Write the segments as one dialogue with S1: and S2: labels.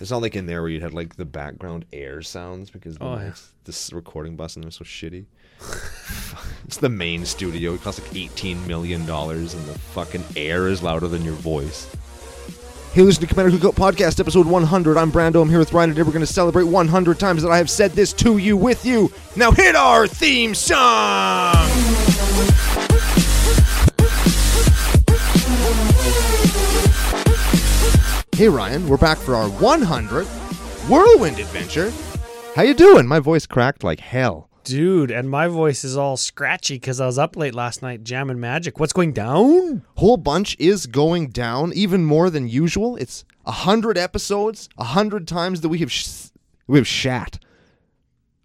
S1: It's not like in there where you had like the background air sounds because oh, the
S2: Oh, yeah.
S1: this recording bus in there was so shitty. it's the main studio. It costs like eighteen million dollars, and the fucking air is louder than your voice. Hey, listen to Commander Cookout Podcast, episode 100. I'm Brando. I'm here with Ryan, and today we're going to celebrate 100 times that I have said this to you with you. Now hit our theme song! Hey, Ryan. We're back for our 100th Whirlwind Adventure. How you doing? My voice cracked like hell.
S2: Dude, and my voice is all scratchy because I was up late last night jamming magic. What's going down?
S1: Whole bunch is going down even more than usual. It's a hundred episodes, a hundred times that we have sh- we have shat.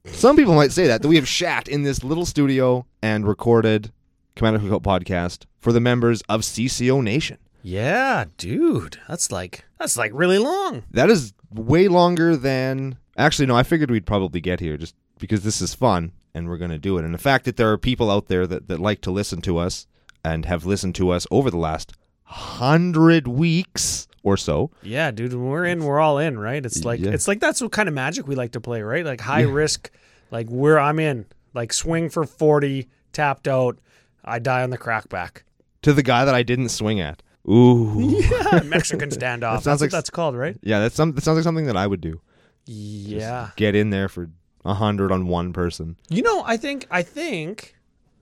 S1: Some people might say that that we have shat in this little studio and recorded Commander Cookout podcast for the members of CCO Nation.
S2: Yeah, dude. That's like that's like really long.
S1: That is way longer than actually no, I figured we'd probably get here just because this is fun and we're going to do it. And the fact that there are people out there that, that like to listen to us and have listened to us over the last hundred weeks or so.
S2: Yeah, dude. We're in, we're all in, right? It's like
S1: Yeah.
S2: it's like that's what kind of magic we like to play, right? Like high risk, like where I'm in, like swing for forty, tapped out, I die on the crackback.
S1: To the guy that I didn't swing at. Ooh.
S2: Yeah, Mexican standoff.
S1: That sounds
S2: that's
S1: like
S2: what that's called, right?
S1: Yeah, that's some that sounds like something that I would do.
S2: Yeah.
S1: Get in there for a hundred on one person.
S2: You know, I think, I think,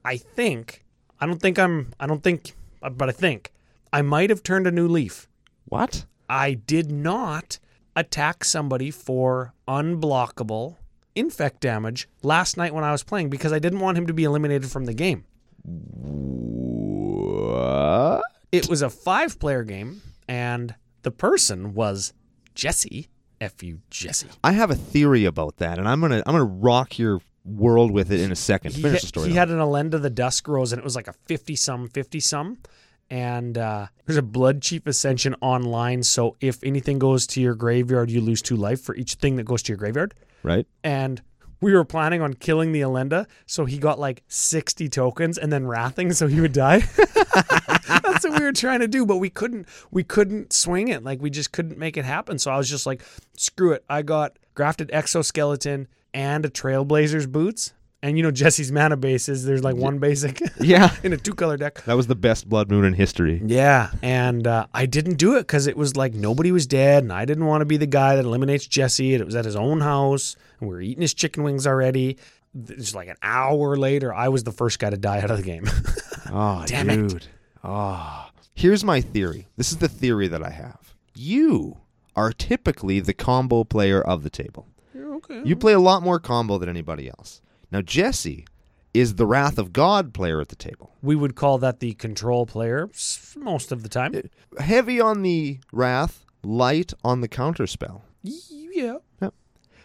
S2: I think, I don't think I'm, I don't think, uh, but I think I might have turned a new leaf.
S1: What?
S2: I did not attack somebody for unblockable infect damage last night when I was playing because I didn't want him to be eliminated from the game.
S1: What?
S2: It was a five player game, and the person was Jesse. F you, Jesse.
S1: I have a theory about that, and I'm gonna I'm gonna rock your world with it in a second.
S2: he,
S1: Finish the story.
S2: he
S1: though.
S2: had an Elenda the Dusk Rose, and it was like a 50 some, 50 some. And uh, there's a Blood Chief Ascension online. So if anything goes to your graveyard, you lose two life for each thing that goes to your graveyard.
S1: right.
S2: And we were planning on killing the Elenda. So he got like 60 tokens and then wrathing so he would die. That's what we were trying to do, but we couldn't we couldn't swing it. Like we just couldn't make it happen. So I was just like, screw it. I got grafted exoskeleton and a trailblazers boots. And you know Jesse's mana bases, there's like one basic
S1: Yeah.
S2: in a two color deck.
S1: That was the best blood moon in history.
S2: Yeah, and uh, I didn't do it because it was like nobody was dead, and I didn't want to be the guy that eliminates Jesse. And it was at his own house, and we were eating his chicken wings already. Just like an hour later, I was the first guy to die out of the game.
S1: Oh,
S2: Damn it.
S1: Dude. Oh. Here's my theory. This is the theory that I have. You are typically the combo player of the table.
S2: okay.
S1: You play a lot more combo than anybody else. Now, Jesse is the Wrath of God player at the table.
S2: We would call that the control player most of the time.
S1: Uh, heavy on the Wrath, light on the counterspell.
S2: Yeah.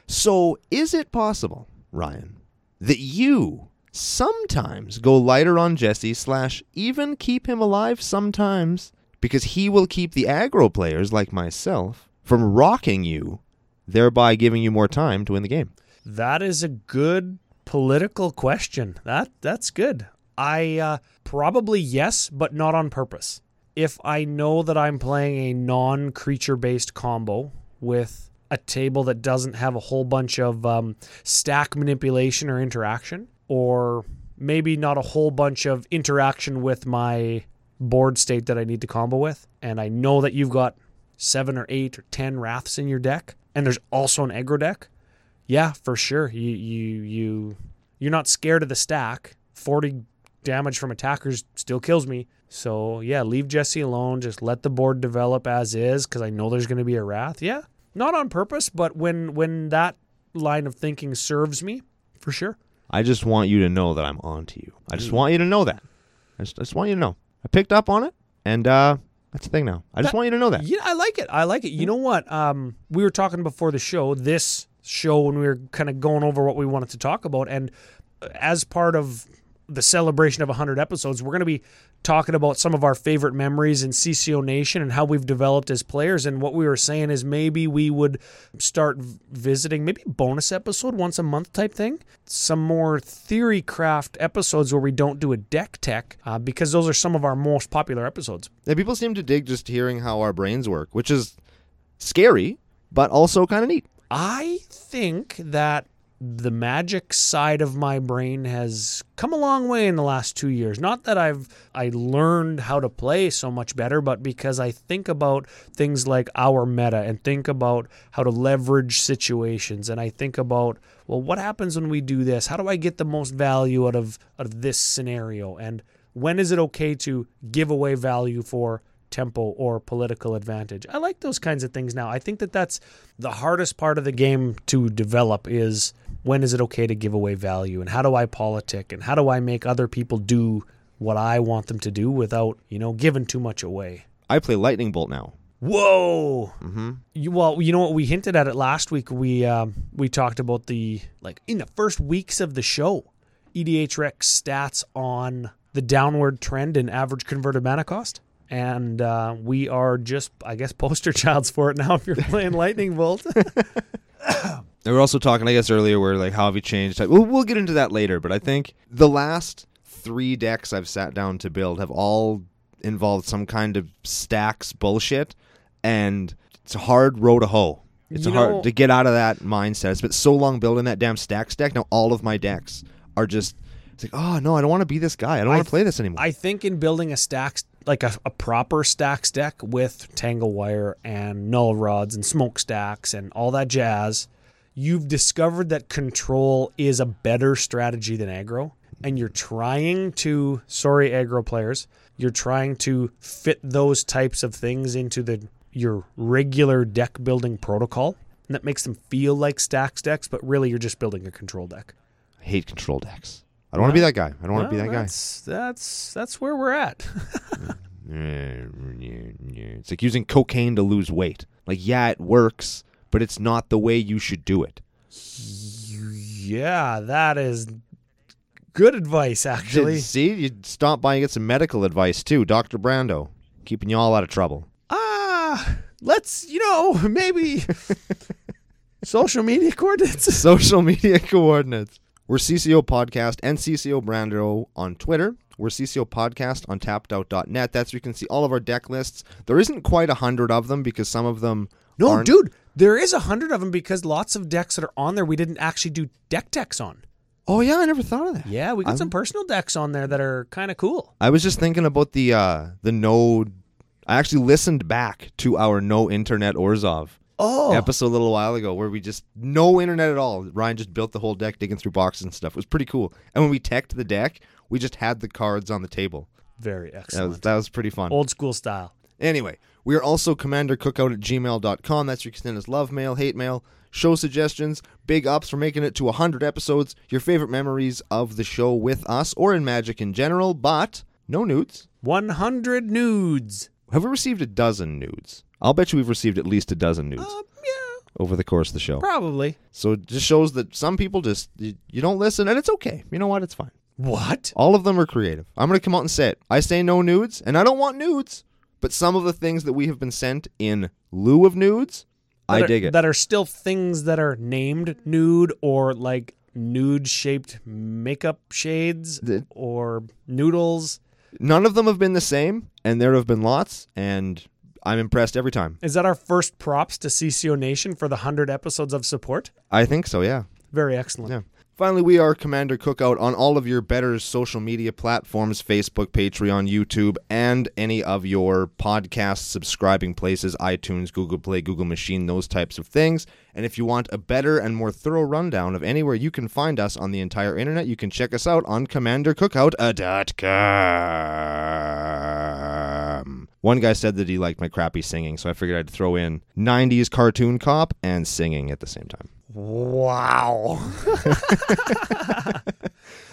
S1: So, is it possible, Ryan, that you sometimes go lighter on Jesse, slash, even keep him alive sometimes, because he will keep the aggro players like myself from rocking you, thereby giving you more time to win the game?
S2: That is a good political question. That that's good. I uh, probably yes, but not on purpose. If I know that I'm playing a non-creature based combo with a table that doesn't have a whole bunch of um, stack manipulation or interaction, or maybe not a whole bunch of interaction with my board state that I need to combo with, and I know that you've got seven or eight or ten wraths in your deck, and there's also an aggro deck, yeah, for sure. You you you you're not scared of the stack. Forty damage from attackers still kills me. So yeah, leave Jesse alone. Just let the board develop as is, because I know there's going to be a wrath. Yeah, not on purpose, but when when that line of thinking serves me, for sure.
S1: I just want you to know that I'm on to you. I just want you to know that. I just, I just want you to know. I picked up on it, and uh, that's the thing now. I just
S2: That-
S1: want you to know that.
S2: Yeah, I like it. I like it. You know what? Um, we were talking before the show, this show, when we were kind of going over what we wanted to talk about, and uh, as part of the celebration of 100 episodes, we're going to be talking about some of our favorite memories in CCO Nation and how we've developed as players. And what we were saying is maybe we would start visiting maybe bonus episode once a month type thing. Some more theory craft episodes where we don't do a deck tech uh, because those are some of our most popular episodes.
S1: Yeah, people seem to dig just hearing how our brains work, which is scary but also kind of neat.
S2: I think that the magic side of my brain has come a long way in the last 2 years. Not that I've I learned how to play so much better, but because I think about things like our meta and think about how to leverage situations and I think about well what happens when we do this? How do I get the most value out of out of this scenario? And when is it okay to give away value for tempo or political advantage. I like those kinds of things now. I think that that's the hardest part of the game to develop is when is it okay to give away value and how do I politic and how do I make other people do what I want them to do without, you know, giving too much away.
S1: I play Lightning Bolt now.
S2: Whoa!
S1: Mm-hmm.
S2: You, well, you know what? We hinted at it last week. We um, we talked about the like in the first weeks of the show, EDH Rec's stats on the downward trend in average converted mana cost and uh, we are just, I guess, poster childs for it now. If you're playing Lightning Bolt,
S1: we were also talking, I guess, earlier where like how have you changed? We'll, we'll get into that later, but I think the last three decks I've sat down to build have all involved some kind of stacks bullshit, and it's a hard row to hoe. It's hard
S2: know-
S1: to get out of that mindset. It's been so long building that damn stacks deck. Now all of my decks are just. It's like, oh no, I don't want to be this guy. I don't want to play this anymore.
S2: I think in building a stacks like a, a proper stacks deck with tangle wire and null rods and smokestacks and all that jazz, you've discovered that control is a better strategy than aggro, and you're trying to. Sorry, aggro players, you're trying to fit those types of things into the your regular deck building protocol. And that makes them feel like stacks decks, but really you're just building a control deck.
S1: I hate control decks. I don't want to be that guy. I don't want to be that guy.
S2: That's that's that's where we're at.
S1: It's like using cocaine to lose weight. Like, yeah, it works, but it's not the way you should do it.
S2: yeah, that is good advice actually.
S1: See, you stop by and get some medical advice too, Doctor Brando, keeping you all out of trouble.
S2: Ah, let's, you know, maybe social media coordinates.
S1: Social media coordinates. We're CCO Podcast and CCO Brando on Twitter. We're CCO Podcast on tappedout.net. That's where you can see all of our deck lists. There isn't quite a hundred of them because some of them
S2: No,
S1: aren't.
S2: dude, there is a hundred of them because lots of decks that are on there we didn't actually do deck decks on.
S1: Oh yeah, I never thought of that.
S2: Yeah, we got
S1: I'm-
S2: some personal decks on there that are kind of cool.
S1: I was just thinking about the uh the no I actually listened back to our no internet Orzhov
S2: Oh,
S1: episode a little while ago where we just no internet at all. Ryan just built the whole deck digging through boxes and stuff. It was pretty cool. And when we teched the deck, we just had the cards on the table.
S2: very
S1: That was
S2: excellent.
S1: that was pretty fun.
S2: Old school style.
S1: Anyway, we are also commandercookout at gmail.com. That's where you can send us love mail, hate mail, show suggestions, big ups for making it to 100 episodes, your favorite memories of the show with us or in Magic in general, but no nudes.
S2: 100 nudes.
S1: Have we received a dozen nudes? I'll bet you we've received at least a dozen nudes
S2: Uh, yeah,
S1: over the course of the show.
S2: probably.
S1: So it just shows that some people just you, you don't listen, and it's okay. You know what? It's fine.
S2: What?
S1: All of them are creative. I'm gonna come out and say it. I say no nudes, and I don't want nudes. But some of the things that we have been sent in lieu of nudes, I
S2: are-
S1: dig it.
S2: That are still things that are named nude or like nude shaped makeup shades
S1: The-
S2: or noodles.
S1: None of them have been the same, and there have been lots, and I'm impressed every time.
S2: Is that our first props to CCO Nation for the 100 episodes of support?
S1: I think so. Yeah.
S2: Very excellent.
S1: Yeah. Finally, we are Commander Cookout on all of your better social media platforms Facebook, Patreon, YouTube, and any of your podcast subscribing places iTunes, Google Play, Google Machine, those types of things. And if you want a better and more thorough rundown of anywhere you can find us on the entire internet, you can check us out on CommanderCookout.com. Uh, One guy said that he liked my crappy singing, so I figured I'd throw in 90s cartoon cop and singing at the same time.
S2: Wow.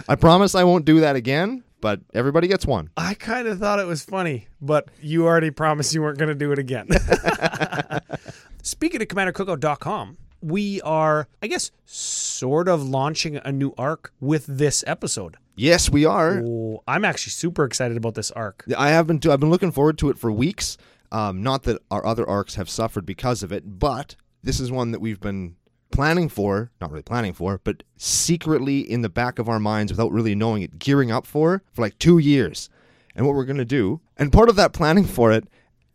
S1: I promise I won't do that again, but everybody gets one.
S2: I kind of thought it was funny, but you already promised you weren't going to do it again. Speaking of CommanderCookout.com, we are, I guess, sort of launching a new arc with this episode.
S1: Yes, we are.
S2: Oh, I'm actually super excited about this arc.
S1: I have been. Too, I've been looking forward to it for weeks. Um, not that our other arcs have suffered because of it, but this is one that we've been planning for. Not really planning for, but secretly in the back of our minds, without really knowing it, gearing up for for like two years. And what we're gonna do, and part of that planning for it,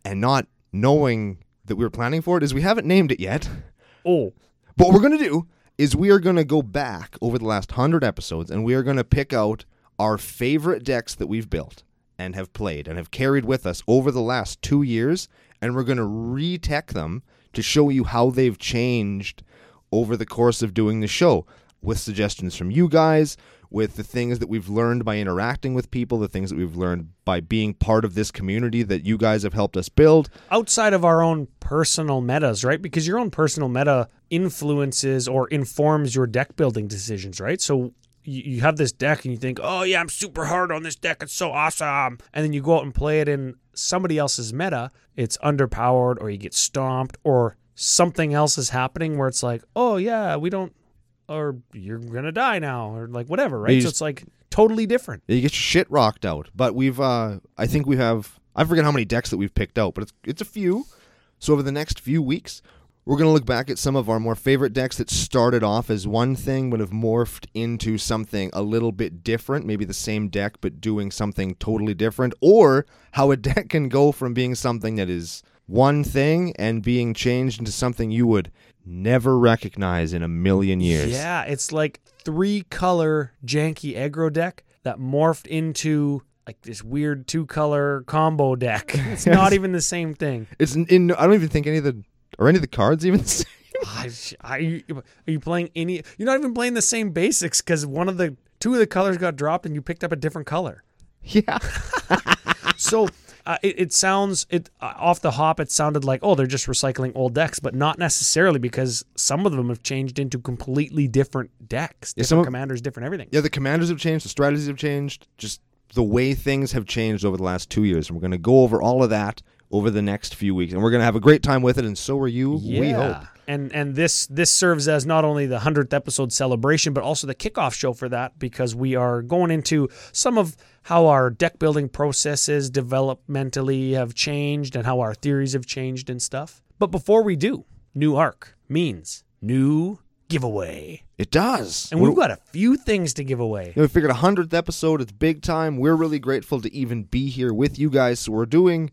S1: and not knowing that we were planning for it is we haven't named it yet.
S2: Oh,
S1: But what we're going to do is we are going to go back over the last 100 episodes and we are going to pick out our favorite decks that we've built and have played and have carried with us over the last two years. And we're going to retech them to show you how they've changed over the course of doing the show with suggestions from you guys, with the things that we've learned by interacting with people, the things that we've learned by being part of this community that you guys have helped us build.
S2: outside of our own personal metas, right? Because your own personal meta influences or informs your deck building decisions, right? So you, have this deck and you think, oh, yeah, I'm super hard on this deck. It's so awesome. And then you go out and play it in somebody else's meta. It's underpowered or you get stomped or something else is happening where it's like, oh, yeah, we don't, or you're going to die now or like whatever, right?
S1: You
S2: so
S1: just-
S2: it's like totally different.
S1: You get your shit rocked out. But we've, uh, I think we have, I forget how many decks that we've picked out, but it's it's a few. So over the next few weeks, we're gonna look back at some of our more favorite decks that started off as one thing, but have morphed into something a little bit different. Maybe the same deck, but doing something totally different, or how a deck can go from being something that is one thing and being changed into something you would never recognize in a million years.
S2: Yeah, it's like three color janky aggro deck that morphed into like this weird two color combo deck. It's not even the same thing.
S1: It's in, in. I don't even think any of the are any of the cards even. the same?
S2: I, I, are you playing any? You're not even playing the same basics because one of the two of the colors got dropped and you picked up a different color.
S1: Yeah.
S2: So uh, it, it sounds it uh, off the hop. It sounded like oh they're just recycling old decks, but not necessarily because some of them have changed into completely different decks,
S1: Yeah,
S2: different
S1: some of-
S2: commanders, different everything.
S1: Yeah, the commanders have changed, the strategies have changed, just the way things have changed over the last two years. And we're going to go over all of that over the next few weeks. And we're going to have a great time with it, and so are you, we hope.
S2: And and this this serves as not only the hundredth episode celebration, but also the kickoff show for that because we are going into some of how our deck building processes developmentally have changed and how our theories have changed and stuff. But before we do, new arc means new giveaway.
S1: It does.
S2: And
S1: We're-
S2: we've got a few things to give away.
S1: we figured a 100th episode, it's big time. We're really grateful to even be here with you guys. So we're doing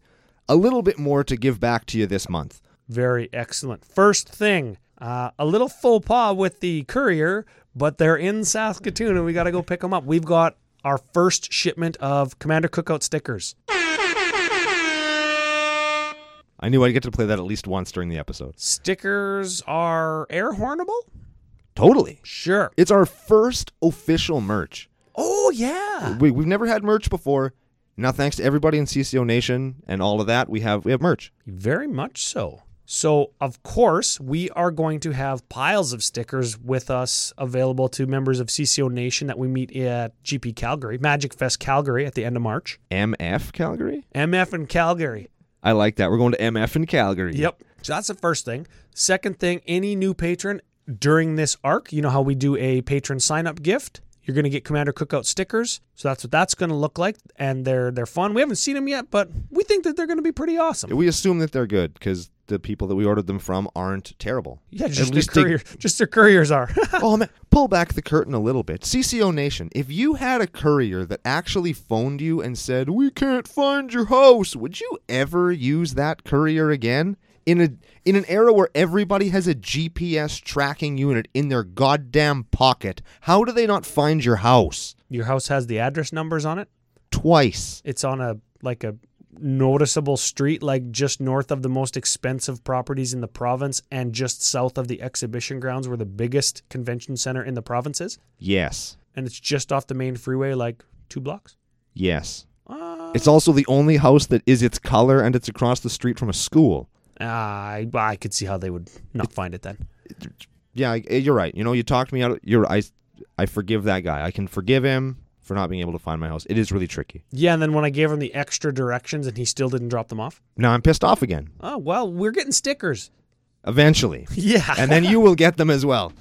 S1: a little bit more to give back to you this month.
S2: Very excellent. First thing, uh, a little faux pas with the courier, but they're in Saskatoon and we got to go pick them up. We've got our first shipment of Commander Cookout stickers.
S1: I knew I'd get to play that at least once during the episode.
S2: Stickers are air hornable?
S1: Totally.
S2: Sure.
S1: It's our first official merch.
S2: Oh, yeah.
S1: We, we've never had merch before. Now, thanks to everybody in CCO Nation and all of that, we have we have merch.
S2: Very much so. So, of course, we are going to have piles of stickers with us available to members of CCO Nation that we meet at GP Calgary, Magic Fest Calgary at the end of March.
S1: MF Calgary.
S2: MF in Calgary.
S1: I like that. We're going to MF in Calgary.
S2: Yep. So that's the first thing. Second thing, any new patron during this arc, you know how we do a patron sign up gift? You're going to get Commander Cookout stickers. So that's what that's going to look like and they're they're fun. We haven't seen them yet, but we think that they're going to be pretty awesome.
S1: We assume that they're good because the people that we ordered them from aren't terrible.
S2: Yeah,
S1: At
S2: just the
S1: least they-
S2: courier, just their couriers are.
S1: oh man, pull back the curtain a little bit. CCO Nation, if you had a courier that actually phoned you and said, "We can't find your house," would you ever use that courier again? In a in an era where everybody has a GPS tracking unit in their goddamn pocket, how do they not find your house?
S2: Your house has the address numbers on it.
S1: Twice.
S2: It's on a like a noticeable street like just north of the most expensive properties in the province and just south of the exhibition grounds where the biggest convention center in the province is.
S1: Yes.
S2: and it's just off the main freeway, like two blocks.
S1: Yes.
S2: Uh,
S1: It's also the only house that is its color and it's across the street from a school.
S2: I I could see how they would not find it then.
S1: Yeah, you're right. You know, you talked me out. Of, you're I, I forgive that guy. I can forgive him for not being able to find my house. It is really tricky.
S2: Yeah, and then when I gave him the extra directions and he still didn't drop them off.
S1: Now I'm pissed off again.
S2: Oh well, we're getting stickers.
S1: Eventually,
S2: Yeah,
S1: and then you will get them as well.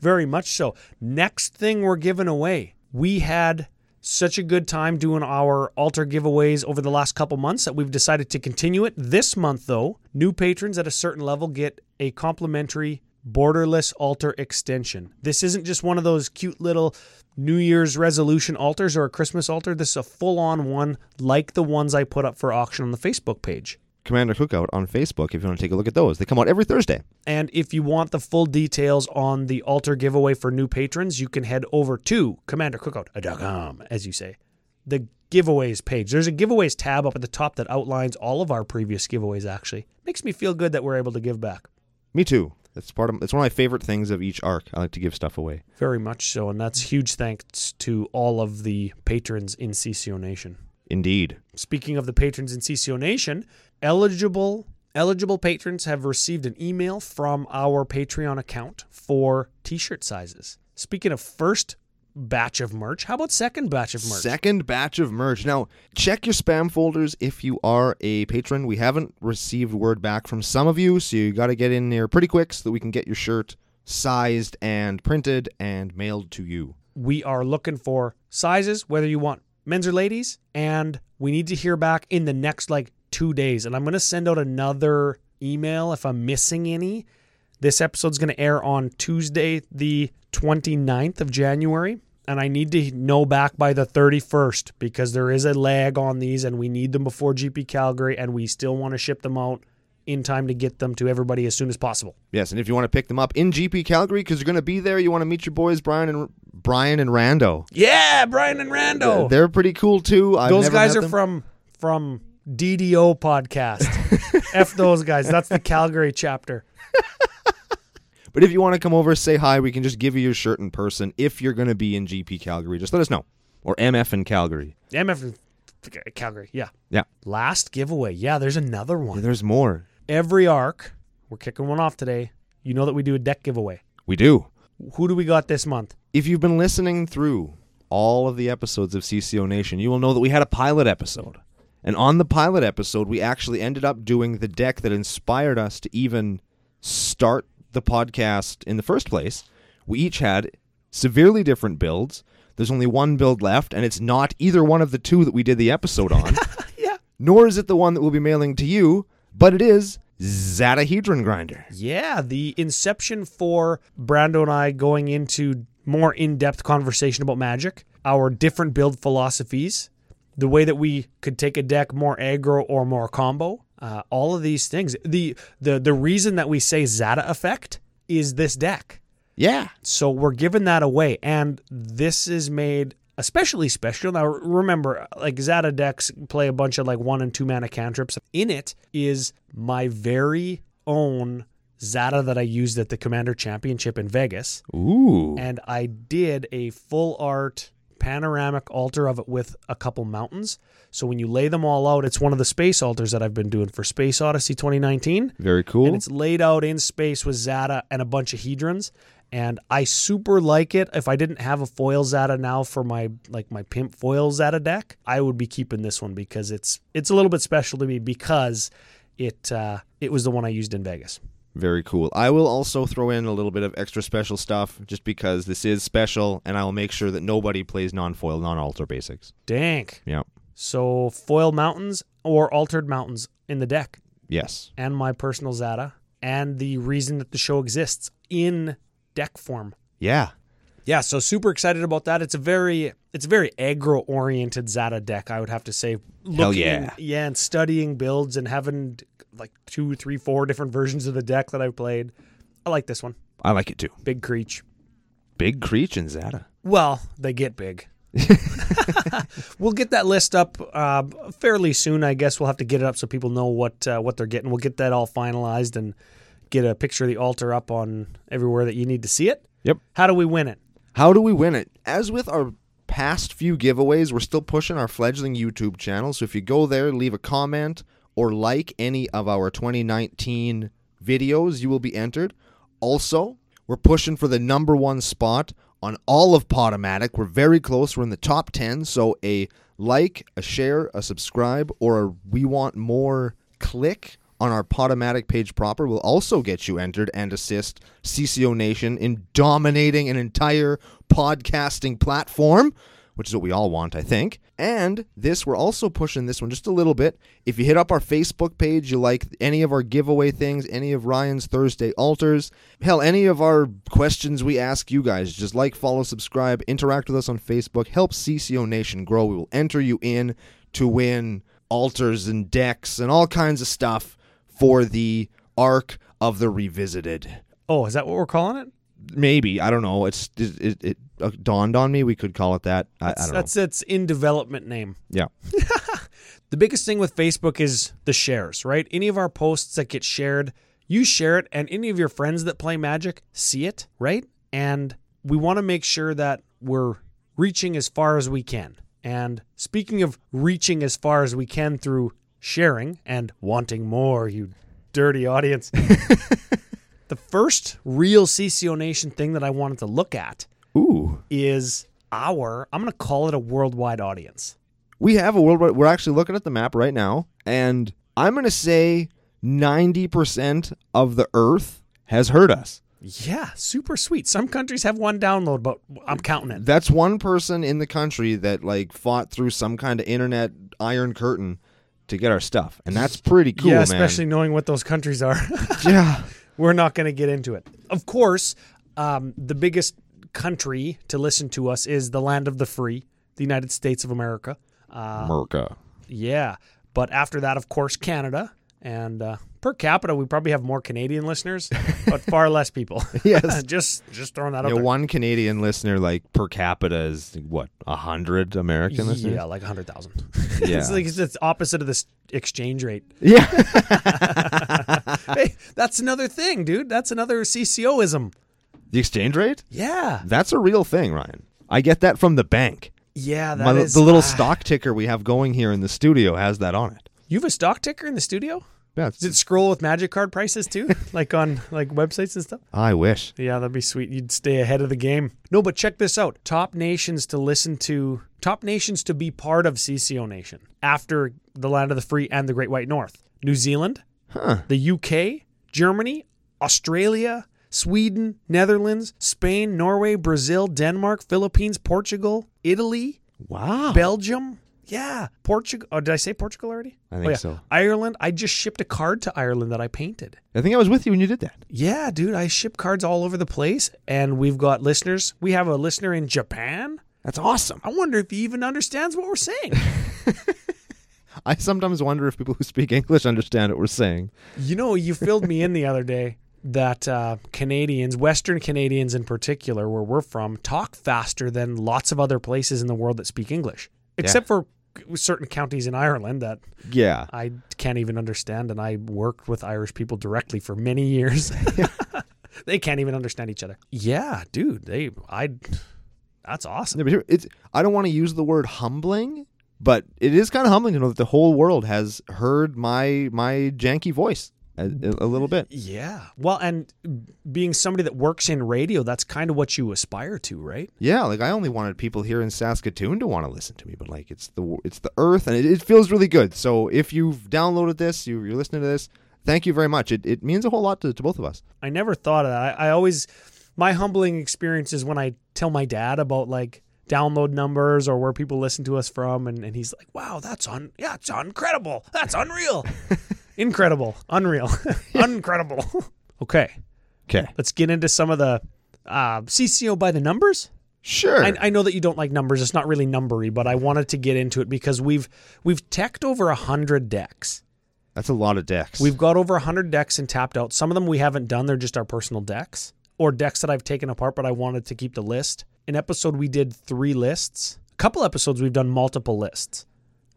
S2: very much so. Next thing we're giving away. We had such a good time doing our altar giveaways over the last couple months that we've decided to continue it. This month, though, new patrons at a certain level get a complimentary borderless altar extension. This isn't just one of those cute little New Year's resolution altars or a Christmas altar. This is a full on one like the ones I put up for auction on the Facebook page.
S1: Commander Cookout on Facebook if you want to take a look at those. They come out every Thursday.
S2: And if you want the full details on the altar giveaway for new patrons, you can head over to commandercookout.com, as you say. The giveaways page. There's a giveaways tab up at the top that outlines all of our previous giveaways, actually. Makes me feel good that we're able to give back.
S1: Me too. That's part of. It's one of my favorite things of each arc. I like to give stuff away.
S2: Very much so. And that's huge thanks to all of the patrons in CCO Nation.
S1: Indeed.
S2: Speaking of the patrons in CCO Nation, eligible eligible patrons have received an email from our Patreon account for t-shirt sizes. Speaking of first batch of merch, how about second batch of merch?
S1: Second batch of merch. Now, check your spam folders if you are a patron. We haven't received word back from some of you, so you got to get in there pretty quick so that we can get your shirt sized and printed and mailed to you.
S2: we are looking for sizes, whether you want men's or ladies, and we need to hear back in the next like two days. And I'm going to send out another email if I'm missing any. This episode's going to air on Tuesday, the 29th of January. And I need to know back by the 31st because there is a lag on these and we need them before GP Calgary and we still want to ship them out in time to get them to everybody as soon as possible.
S1: Yes, and if you want to pick them up in GP Calgary because you're going to be there, you want to meet your boys Brian and Brian and Rando.
S2: Yeah, Brian and Rando.
S1: They're pretty cool too. I've
S2: those guys are
S1: them.
S2: from from DDO podcast. F those guys. That's the Calgary chapter.
S1: But if you want to come over, say hi. We can just give you your shirt in person. If you're going to be in GP Calgary, just let us know. Or MF in Calgary.
S2: MF in Calgary. Yeah.
S1: Yeah.
S2: Last giveaway. Yeah, there's another
S1: Yeah,
S2: one.
S1: there's more.
S2: Every arc, we're kicking one off today. You know that we do a deck giveaway.
S1: We do.
S2: Who do we got this month?
S1: If you've been listening through all of the episodes of CCO Nation, you will know that we had a pilot episode. And on the pilot episode, we actually ended up doing the deck that inspired us to even start the podcast in the first place. We each had severely different builds. There's only one build left, and it's not either one of the two that we did the episode on.
S2: Yeah.
S1: Nor is it the one that we'll be mailing to you, but it is Zada Hedron Grinder.
S2: Yeah, the inception for Brando and I going into more in-depth conversation about magic, our different build philosophies, the way that we could take a deck more aggro or more combo, uh, all of these things. The the the reason that we say Zada effect is this deck.
S1: Yeah.
S2: So we're giving that away, and this is made especially special. Now remember, like Zada decks play a bunch of like one and two mana cantrips. In it is my very own Zada that I used at the Commander Championship in Vegas,
S1: Ooh.
S2: and I did a full art panoramic altar of it with a couple mountains. So when you lay them all out, it's one of the space altars that I've been doing for Space Odyssey 2019
S1: Very cool.
S2: and it's laid out in space with Zada and a bunch of Hedrons. And I super like it. If I didn't have a foil Zada now for my like my pimp foil Zada deck, I would be keeping this one because it's it's a little bit special to me because it uh, it was the one I used in Vegas.
S1: Very cool. I will also throw in a little bit of extra special stuff just because this is special, and I will make sure that nobody plays non foil, non altar basics.
S2: Dank.
S1: Yeah.
S2: So foil mountains or altered mountains in the deck,
S1: Yes.
S2: and my personal Zada, and the reason that the show exists in deck form.
S1: Yeah.
S2: Yeah, so super excited about that. It's a very it's a very aggro oriented Zada deck, I would have to say.
S1: Hell yeah.
S2: and- yeah, and studying builds and having like two, three, four different versions of the deck that I've played. I like this one.
S1: I like it too.
S2: Big Creech.
S1: Big Creech and Zada.
S2: Well, they get big. we'll get that list up uh, fairly soon. I guess we'll have to get it up so people know what uh, what they're getting. We'll get that all finalized and get a picture of the altar up on everywhere that you need to see it.
S1: Yep.
S2: How do we win it?
S1: How do we win it? As with our past few giveaways, we're still pushing our fledgling YouTube channel. So if you go there, leave a comment or like any of our 2019 videos, you will be entered. Also, we're pushing for the number one spot on all of Podomatic. We're very close. We're in the top 10. So a like, a share, a subscribe, or a we want more click on our Podomatic page proper will also get you entered and assist CCO Nation in dominating an entire podcasting platform, which is what we all want, I think. And this, we're also pushing this one just a little bit. If you hit up our Facebook page, you like any of our giveaway things, any of Ryan's Thursday altars, hell, any of our questions we ask you guys, just like, follow, subscribe, interact with us on Facebook, help CCO Nation grow. We will enter you in to win altars and decks and all kinds of stuff for the arc of the Revisited.
S2: Oh, is that what we're calling it?
S1: Maybe I don't know. It's it, it, it uh, dawned on me we could call it that. I, I don't know.
S2: That's its in development name.
S1: Yeah.
S2: The biggest thing with Facebook is the shares, right? Any of our posts that get shared, you share it, and any of your friends that play Magic see it, right? And we want to make sure that we're reaching as far as we can. And speaking of reaching as far as we can through sharing and wanting more, you dirty audience, the first real CCO Nation thing that I wanted to look at
S1: Ooh.
S2: is our, I'm going to call it a worldwide audience.
S1: we have a worldwide. We're actually looking at the map right now, and I'm going to say 90% of the Earth has heard us.
S2: Yeah, super sweet. Some countries have one download, but I'm counting it.
S1: That's one person in the country that like fought through some kind of internet iron curtain to get our stuff, and that's pretty cool,
S2: yeah,
S1: man.
S2: especially knowing what those countries are.
S1: yeah,
S2: We're not going to get into it. Of course, um, the biggest country to listen to us is the land of the free, the United States of America. Uh,
S1: Merca.
S2: yeah, but after that, of course, Canada. And uh, per capita, we probably have more Canadian listeners, but far less people.
S1: Yes.
S2: just just throwing that out
S1: Yeah,
S2: there.
S1: one Canadian listener, like per capita, is what a hundred American listeners.
S2: Yeah, like a hundred thousand.
S1: Yeah.
S2: it's like it's, opposite of this exchange rate.
S1: Yeah.
S2: hey, that's another thing, dude. That's another CCOism.
S1: the exchange rate?
S2: Yeah,
S1: That's a real thing, Ryan. I get that from the bank.
S2: yeah. That
S1: My,
S2: is-
S1: the little
S2: ah.
S1: stock ticker we have going here in the studio has that on it.
S2: You have a stock ticker in the studio?
S1: Yeah,
S2: Does it scroll with magic card prices too, like on like websites and stuff?
S1: I wish.
S2: Yeah, that'd be sweet. You'd stay ahead of the game. No, but check this out. Top nations to listen to, top nations to be part of CCO Nation after the land of the free and the Great White North. New Zealand,
S1: Huh.
S2: the UK, Germany, Australia, Sweden, Netherlands, Spain, Norway, Brazil, Denmark, Philippines, Portugal, Italy,
S1: Wow.
S2: Belgium. Yeah, Portugal. Oh, did I say Portugal already?
S1: I think
S2: oh, yeah.
S1: so.
S2: Ireland. I just shipped a card to Ireland that I painted.
S1: I think I was with you when you did that.
S2: Yeah, dude, I ship cards all over the place, and we've got listeners. We have a listener in Japan.
S1: That's awesome.
S2: I wonder if he even understands what we're saying.
S1: I sometimes wonder if people who speak English understand what we're saying.
S2: you know, you filled me in the other day that uh, Canadians, Western Canadians in particular, where we're from, talk faster than lots of other places in the world that speak English, except for certain counties in Ireland that
S1: Yeah.
S2: I can't even understand, and I worked with Irish people directly for many years. they can't even understand each other. Yeah, dude, they I that's awesome.
S1: Yeah, it's I don't want to use the word humbling, but it is kind of humbling to know that the whole world has heard my my janky voice a, a little bit.
S2: Yeah. Well, and being somebody that works in radio, that's kind of what you aspire to, right?
S1: Yeah, like I only wanted people here in Saskatoon to want to listen to me, but like it's the it's the earth, and it, it feels really good. So if you've downloaded this, you, you're listening to this, thank you very much. It it means a whole lot to, to both of us.
S2: I never thought of that. I, I always my humbling experience is when I tell my dad about like download numbers or where people listen to us from and, and he's like, Wow, that's on yeah, it's incredible. That's unreal. incredible. Unreal. Incredible. okay.
S1: Okay,
S2: Let's get into some of the uh, CCO by the numbers.
S1: sure.
S2: I, I know that you don't like numbers. It's not really numbery, but I wanted to get into it because we've we've teched over a hundred decks.
S1: That's a lot of decks.
S2: We've got over a hundred decks and tapped out. Some of them we haven't done. They're just our personal decks or decks that I've taken apart, but I wanted to keep the list. An episode we did three lists. A couple episodes we've done multiple lists.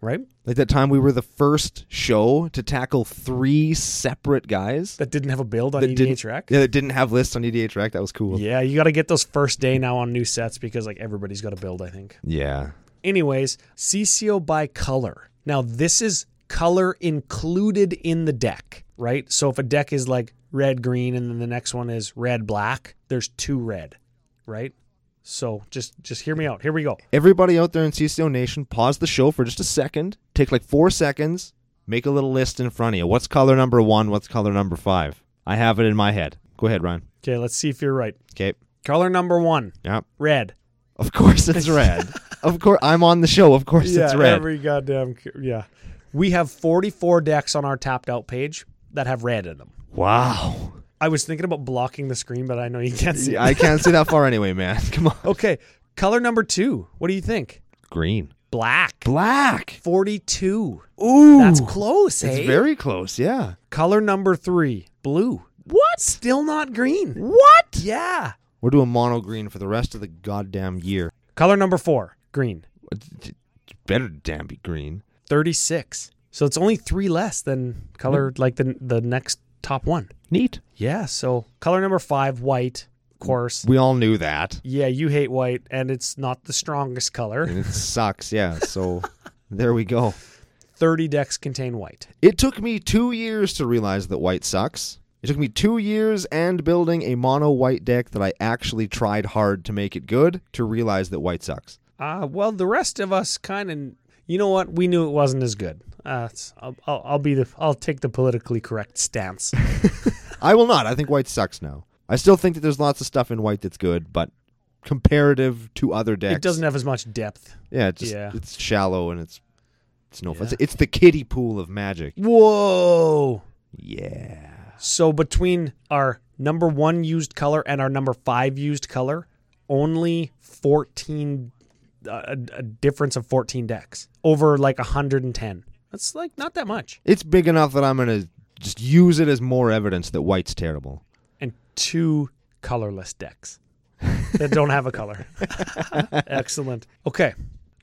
S2: Right?
S1: like that time we were the first show to tackle three separate guys
S2: That didn't have a build on
S1: that
S2: EDH Rec.
S1: yeah that didn't have lists on EDH Rec. That was cool.
S2: Yeah, you got to get those first day now on new sets because like everybody's got a build. I think.
S1: Yeah.
S2: Anyways, CCO by color. Now, this is color included in the deck, right? So if a deck is like red, green, and then the next one is red, black, there's two red, right? So just just hear me out. Here we go.
S1: Everybody out there in CCO Nation, pause the show for just a second. Take like four seconds. Make a little list in front of you. What's color number one? What's color number five? I have it in my head. Go ahead, Ryan.
S2: Okay, let's see if you're right.
S1: Okay.
S2: Color number one,
S1: Yep.
S2: red.
S1: Of course it's red. of course I'm on the show. Of course it's red.
S2: every goddamn yeah. We have 44 decks on our tapped out page that have red in them.
S1: wow.
S2: I was thinking about blocking the screen, but I know you can't see.
S1: I can't see that far anyway, man. Come on.
S2: Okay, color number two. What do you think?
S1: Green.
S2: black.
S1: Black.
S2: 42.
S1: Ooh.
S2: That's close,
S1: It's
S2: eh?
S1: very close, yeah.
S2: Color number three, blue.
S1: What?
S2: Still not green.
S1: What?
S2: Yeah.
S1: We're doing mono green for the rest of the goddamn year.
S2: Color number four, green.
S1: Better damn be green.
S2: 36. So it's only three less than color like the the next top one.
S1: Neat.
S2: Yeah. So color number five, white. Of course.
S1: We all knew that.
S2: Yeah, you hate white, and it's not the strongest color.
S1: And it sucks, yeah. So there we go.
S2: 30 decks contain white.
S1: It took me two years to realize that white sucks. It took me two years and building a mono white deck that I actually tried hard to make it good to realize that white sucks.
S2: Uh, well, the rest of us kind of, you know what? We knew it wasn't as good. Uh, I'll, I'll, I'll be the, I'll take the politically correct stance.
S1: I will not. I think white sucks now. I still think that there's lots of stuff in white that's good, but comparative to other decks,
S2: it doesn't have as much depth.
S1: Yeah, it's just,
S2: Yeah.
S1: it's shallow and it's it's no fun.
S2: Yeah.
S1: It's, it's the kiddie pool of magic.
S2: Whoa!
S1: Yeah.
S2: So between our number one used color and our number five used color, only 14, uh, a, a difference of 14 decks over like 110. That's like not that much.
S1: It's big enough that I'm gonna just use it as more evidence that white's terrible.
S2: And two colorless decks that don't have a color. Excellent. Okay.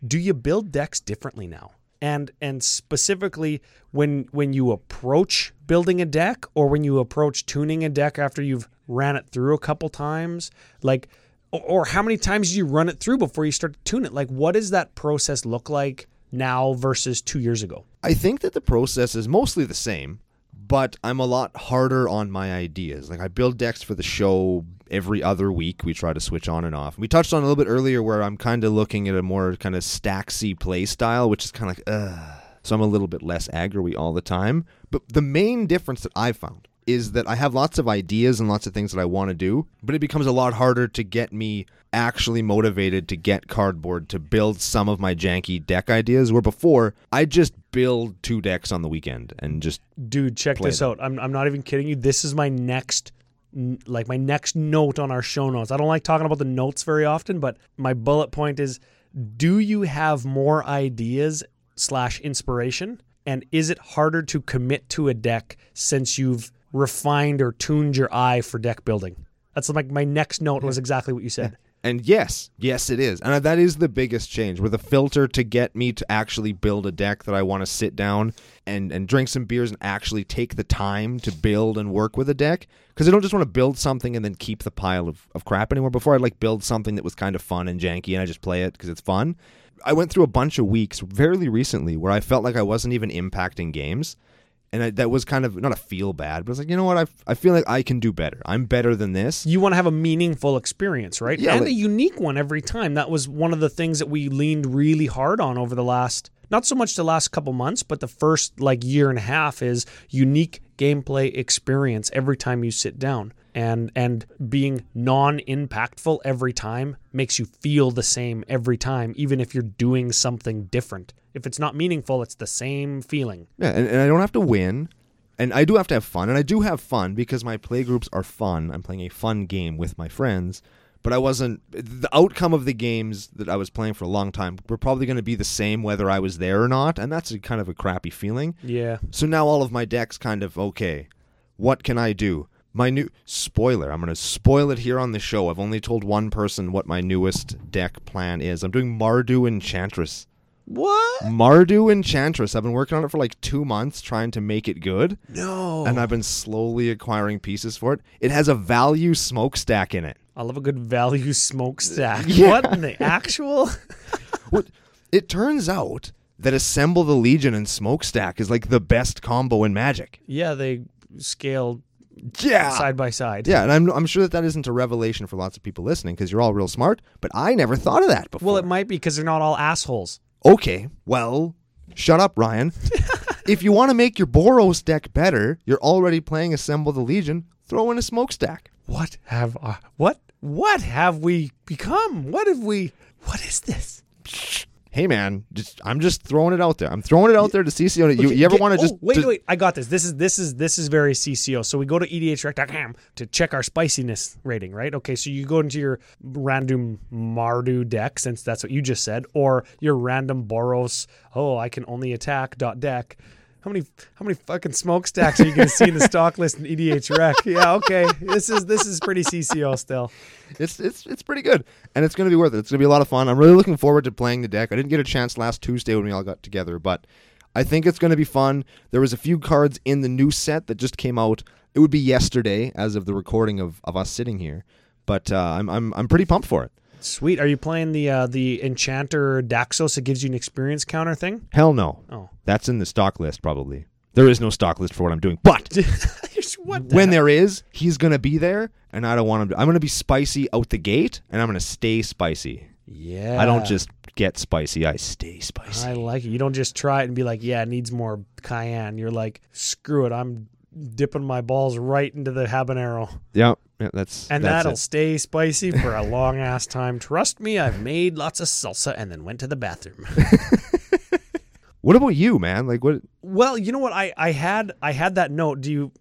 S2: Do you build decks differently now? And and specifically when when you approach building a deck or when you approach tuning a deck after you've ran it through a couple times, like or, or how many times do you run it through before you start to tune it? Like what does that process look like now versus 2 years ago?
S1: I think that the process is mostly the same, but I'm a lot harder on my ideas. Like I build decks for the show every other week. We try to switch on and off. We touched on a little bit earlier where I'm kind of looking at a more kind of stacksy play style, which is kind of like, ugh. So I'm a little bit less aggro all the time. But the main difference that I've found is that I have lots of ideas and lots of things that I want to do, but it becomes a lot harder to get me actually motivated to get cardboard to build some of my janky deck ideas. Where before, I just build two decks on the weekend and just
S2: Dude, check this
S1: them.
S2: out. I'm I'm not even kidding you. This is my next like my next note on our show notes. I don't like talking about the notes very often, but my bullet point is do you have more ideas slash inspiration? And is it harder to commit to a deck since you've refined or tuned your eye for deck building? That's like my next note was exactly what you said.
S1: And yes, yes, it is. And that is the biggest change. Where the filter to get me to actually build a deck that I want to sit down and, and drink some beers and actually take the time to build and work with a deck. Because I don't just want to build something and then keep the pile of, of crap anymore. Before I'd like build something that was kind of fun and janky and I just play it because it's fun. I went through a bunch of weeks fairly recently where I felt like I wasn't even impacting games. And I, that was kind of not a feel bad, but I was like, you know what? I, I feel like I can do better. I'm better than this.
S2: you want to have a meaningful experience, right?
S1: Yeah,
S2: and
S1: like-
S2: a unique one every time. That was one of the things that we leaned really hard on over the last not so much the last couple months, but the first like year and a half is unique gameplay experience every time you sit down. And and being non-impactful every time makes you feel the same every time, even if you're doing something different. If it's not meaningful, it's the same feeling.
S1: Yeah, and, and I don't have to win. And I do have to have fun. And I do have fun because my play groups are fun. I'm playing a fun game with my friends. But I wasn't. The outcome of the games that I was playing for a long time were probably going to be the same whether I was there or not. And that's a kind of a crappy feeling.
S2: Yeah.
S1: So now all of my decks kind of, okay, what can I do? My new spoiler, I'm going to spoil it here on the show. I've only told one person what my newest deck plan is. I'm doing Mardu Enchantress.
S2: What?
S1: Mardu Enchantress. I've been working on it for like two months trying to make it good,
S2: No.
S1: and I've been slowly acquiring pieces for it. It has a value smokestack in it.
S2: I love a good value smokestack.
S1: Yeah.
S2: What in the actual?
S1: What? It turns out that Assemble the Legion and Smokestack is like the best combo in Magic.
S2: Yeah, they scale
S1: Yeah.
S2: side by side.
S1: Yeah, and I'm, I'm sure that that isn't a revelation for lots of people listening because you're all real smart, but I never thought of that before.
S2: Well, it might be because they're not all assholes.
S1: Okay, well, shut up, Ryan. if you want to make your Boros deck better, you're already playing Assemble the Legion, throw in a Smokestack.
S2: What have uh, what what have we become? What have we? What is this?
S1: Hey man, just I'm just throwing it out there. I'm throwing it out there to CCO. You,
S2: Okay,
S1: you ever want to
S2: oh,
S1: just
S2: wait?
S1: just-
S2: wait, I got this. This is this is this is very CCO. So we go to edhrec.com to check our spiciness rating, right? Okay, so you go into your random Mardu deck, since that's what you just said, or your random Boros. Oh, I can only attack dot deck. How many how many fucking smokestacks are you going to see in the stock list in EDH Rec? Yeah, okay. This is this is pretty CCO still.
S1: It's it's it's pretty good, and it's going to be worth it. It's going to be a lot of fun. I'm really looking forward to playing the deck. I didn't get a chance last Tuesday when we all got together, but I think it's going to be fun. There was a few cards in the new set that just came out. It would be yesterday, as of the recording of, of us sitting here, but uh, I'm I'm I'm pretty pumped for it.
S2: Sweet. Are you playing the uh, the Enchanter Daxos that gives you an experience counter thing?
S1: Hell no,
S2: Oh.
S1: that's in the stock list probably. There is no stock list for what I'm doing, but
S2: the
S1: when there is, he's going to be there, and I don't want him. To, I'm going to be spicy out the gate, and I'm going to stay spicy.
S2: Yeah.
S1: I don't just get spicy; I stay spicy.
S2: I like it. You don't just try it and be like, yeah, it needs more cayenne. You're like, screw it. I'm dipping my balls right into the habanero.
S1: Yep. yeah that's
S2: And
S1: that's
S2: that'll
S1: it.
S2: stay spicy for a long ass time. Trust me, I've made lots of salsa and then went to the bathroom.
S1: What about you, man? Like what?
S2: well, you know what? I, I had I had that note. Do you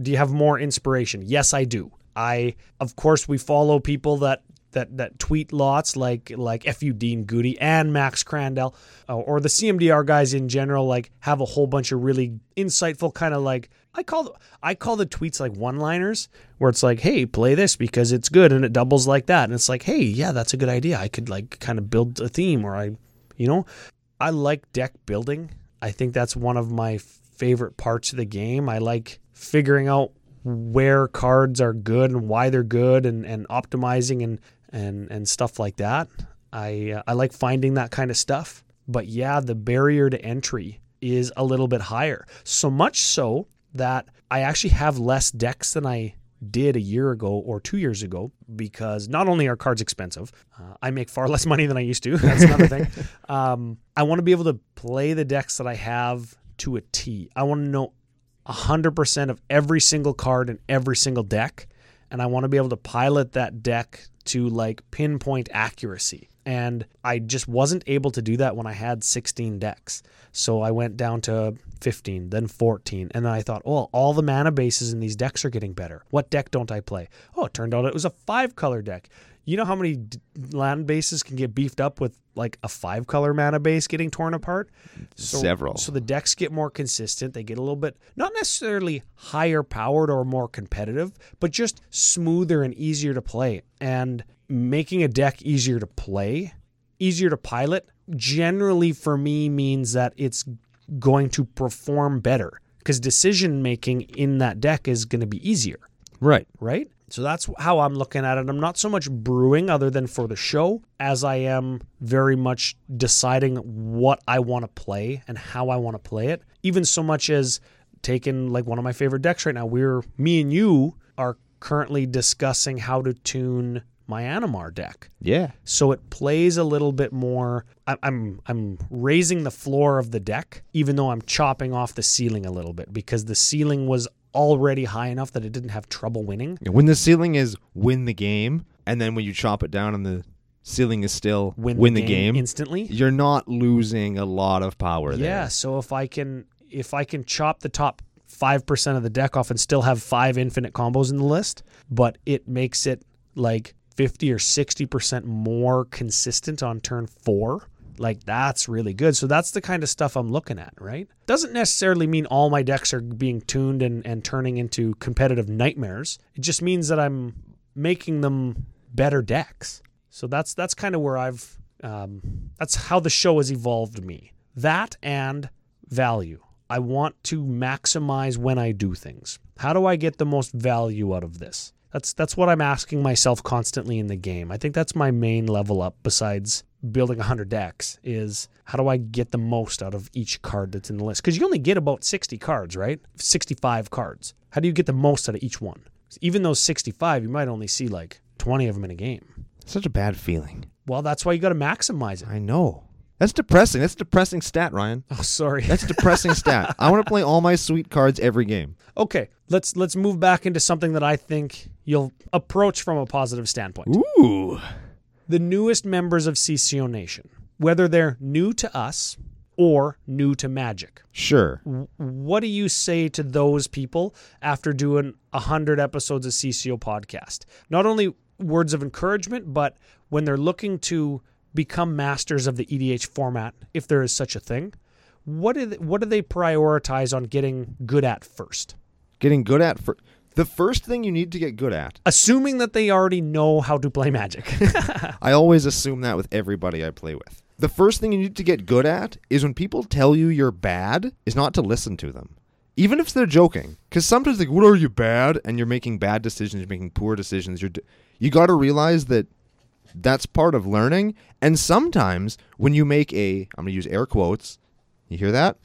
S2: do you have more inspiration? Yes, I do. I of course we follow people that that that tweet lots like like fu Dean Goody and Max Crandell uh, or the CMDR guys in general like have a whole bunch of really insightful kind of like I call I call the tweets like one-liners where it's like hey play this because it's good and it doubles like that and it's like hey yeah that's a good idea I could like kind of build a theme or I you know I like deck building. I think that's one of my favorite parts of the game. I like figuring out where cards are good and why they're good and, and optimizing and, and, and stuff like that. I, uh, I like finding that kind of stuff. But yeah, the barrier to entry is a little bit higher. So much so that I actually have less decks than I did a year ago or two years ago because not only are cards expensive, uh, I make far less money than I used to. That's another thing. Um, I want to be able to play the decks that I have to a T. I want to know 100% of every single card in every single deck. And I want to be able to pilot that deck to like pinpoint accuracy. And I just wasn't able to do that when I had 16 decks. So I went down to 15, then 14. And then I thought, oh, all the mana bases in these decks are getting better. What deck don't I play? Oh, it turned out it was a five color deck. You know how many d- land bases can get beefed up with like a five color mana base getting torn apart? So,
S1: Several.
S2: So the decks get more consistent. They get a little bit, not necessarily higher powered or more competitive, but just smoother and easier to play. And making a deck easier to play, easier to pilot, generally for me means that it's going to perform better because decision making in that deck is going to be easier
S1: Right.
S2: right? So that's how I'm looking at it. I'm not so much brewing other than for the show as I am very much deciding what I want to play and how I want to play it. Even so much as taking like one of my favorite decks right now. We're me and you are currently discussing how to tune my Animar deck.
S1: Yeah.
S2: So it plays a little bit more. I- I'm I'm raising the floor of the deck, even though I'm chopping off the ceiling a little bit because the ceiling was already high enough that it didn't have trouble winning.
S1: When the ceiling is win the game, and then when you chop it down and the ceiling is still
S2: Win,
S1: win, the, game,
S2: instantly.
S1: you're not losing a lot of power
S2: Yeah.
S1: there.
S2: Yeah, so if I can if I can chop the top five percent of the deck off and still have five infinite combos in the list, but it makes it like fifty or sixty percent more consistent on turn four. Like that's really good. So that's the kind of stuff I'm looking at, right? Doesn't necessarily mean all my decks are being tuned and, and turning into competitive nightmares. It just means that I'm making them better decks. So that's that's kind of where I've um, that's how the show has evolved me. That and value. I want to maximize when I do things. How do I get the most value out of this? That's that's what I'm asking myself constantly in the game. I think that's my main level up besides building 100 decks is how do I get the most out of each card that's in the list? Cuz you only get about 60 cards, right? 65 cards. How do you get the most out of each one? Even those 65, you might only see like 20 of them in a game.
S1: Such a bad feeling.
S2: Well, that's why you got to maximize it.
S1: I know. That's depressing. That's a depressing stat, Ryan.
S2: Oh, sorry.
S1: That's a depressing stat. I want to play all my sweet cards every game.
S2: Okay, let's let's move back into something that I think you'll approach from a positive standpoint.
S1: Ooh.
S2: The newest members of CCO Nation. whether they're new to us or new to Magic.
S1: Sure.
S2: What do you say to those people after doing 100 episodes of CCO podcast? Not only words of encouragement, but when they're looking to become masters of the EDH format, if there is such a thing, what do they, what do they prioritize on getting good at first?
S1: Getting good at for the first thing you need to get good at.
S2: Assuming that they already know how to play Magic.
S1: I always assume that with everybody I play with. The first thing you need to get good at is when people tell you you're bad, is not to listen to them. Even if they're joking. Because sometimes, like, what are you bad? And you're making bad decisions, you're making poor decisions. You're d- you got to realize that that's part of learning. And sometimes when you make a, I'm going to use air quotes, you hear that?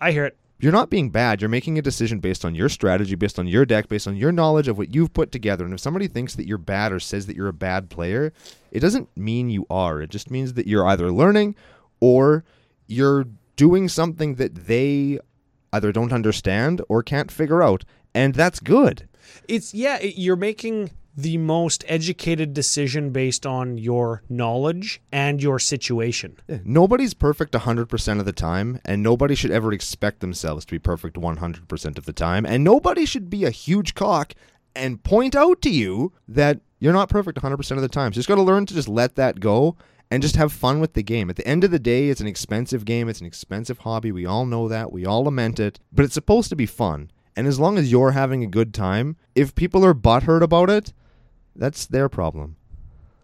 S2: I hear it.
S1: You're not being bad. You're making a decision based on your strategy, based on your deck, based on your knowledge of what you've put together. And if somebody thinks that you're bad or says that you're a bad player, it doesn't mean you are. It just means that you're either learning or you're doing something that they either don't understand or can't figure out. And that's good.
S2: It's yeah, you're making the most educated decision based on your knowledge and your situation.
S1: Nobody's perfect 100% of the time, and nobody should ever expect themselves to be perfect 100% of the time, and nobody should be a huge cock and point out to you that you're not perfect 100% of the time. So you just got to learn to just let that go and just have fun with the game. At the end of the day, it's an expensive game, it's an expensive hobby. We all know that, we all lament it, but it's supposed to be fun. And as long as you're having a good time, if people are butthurt about it, that's their problem.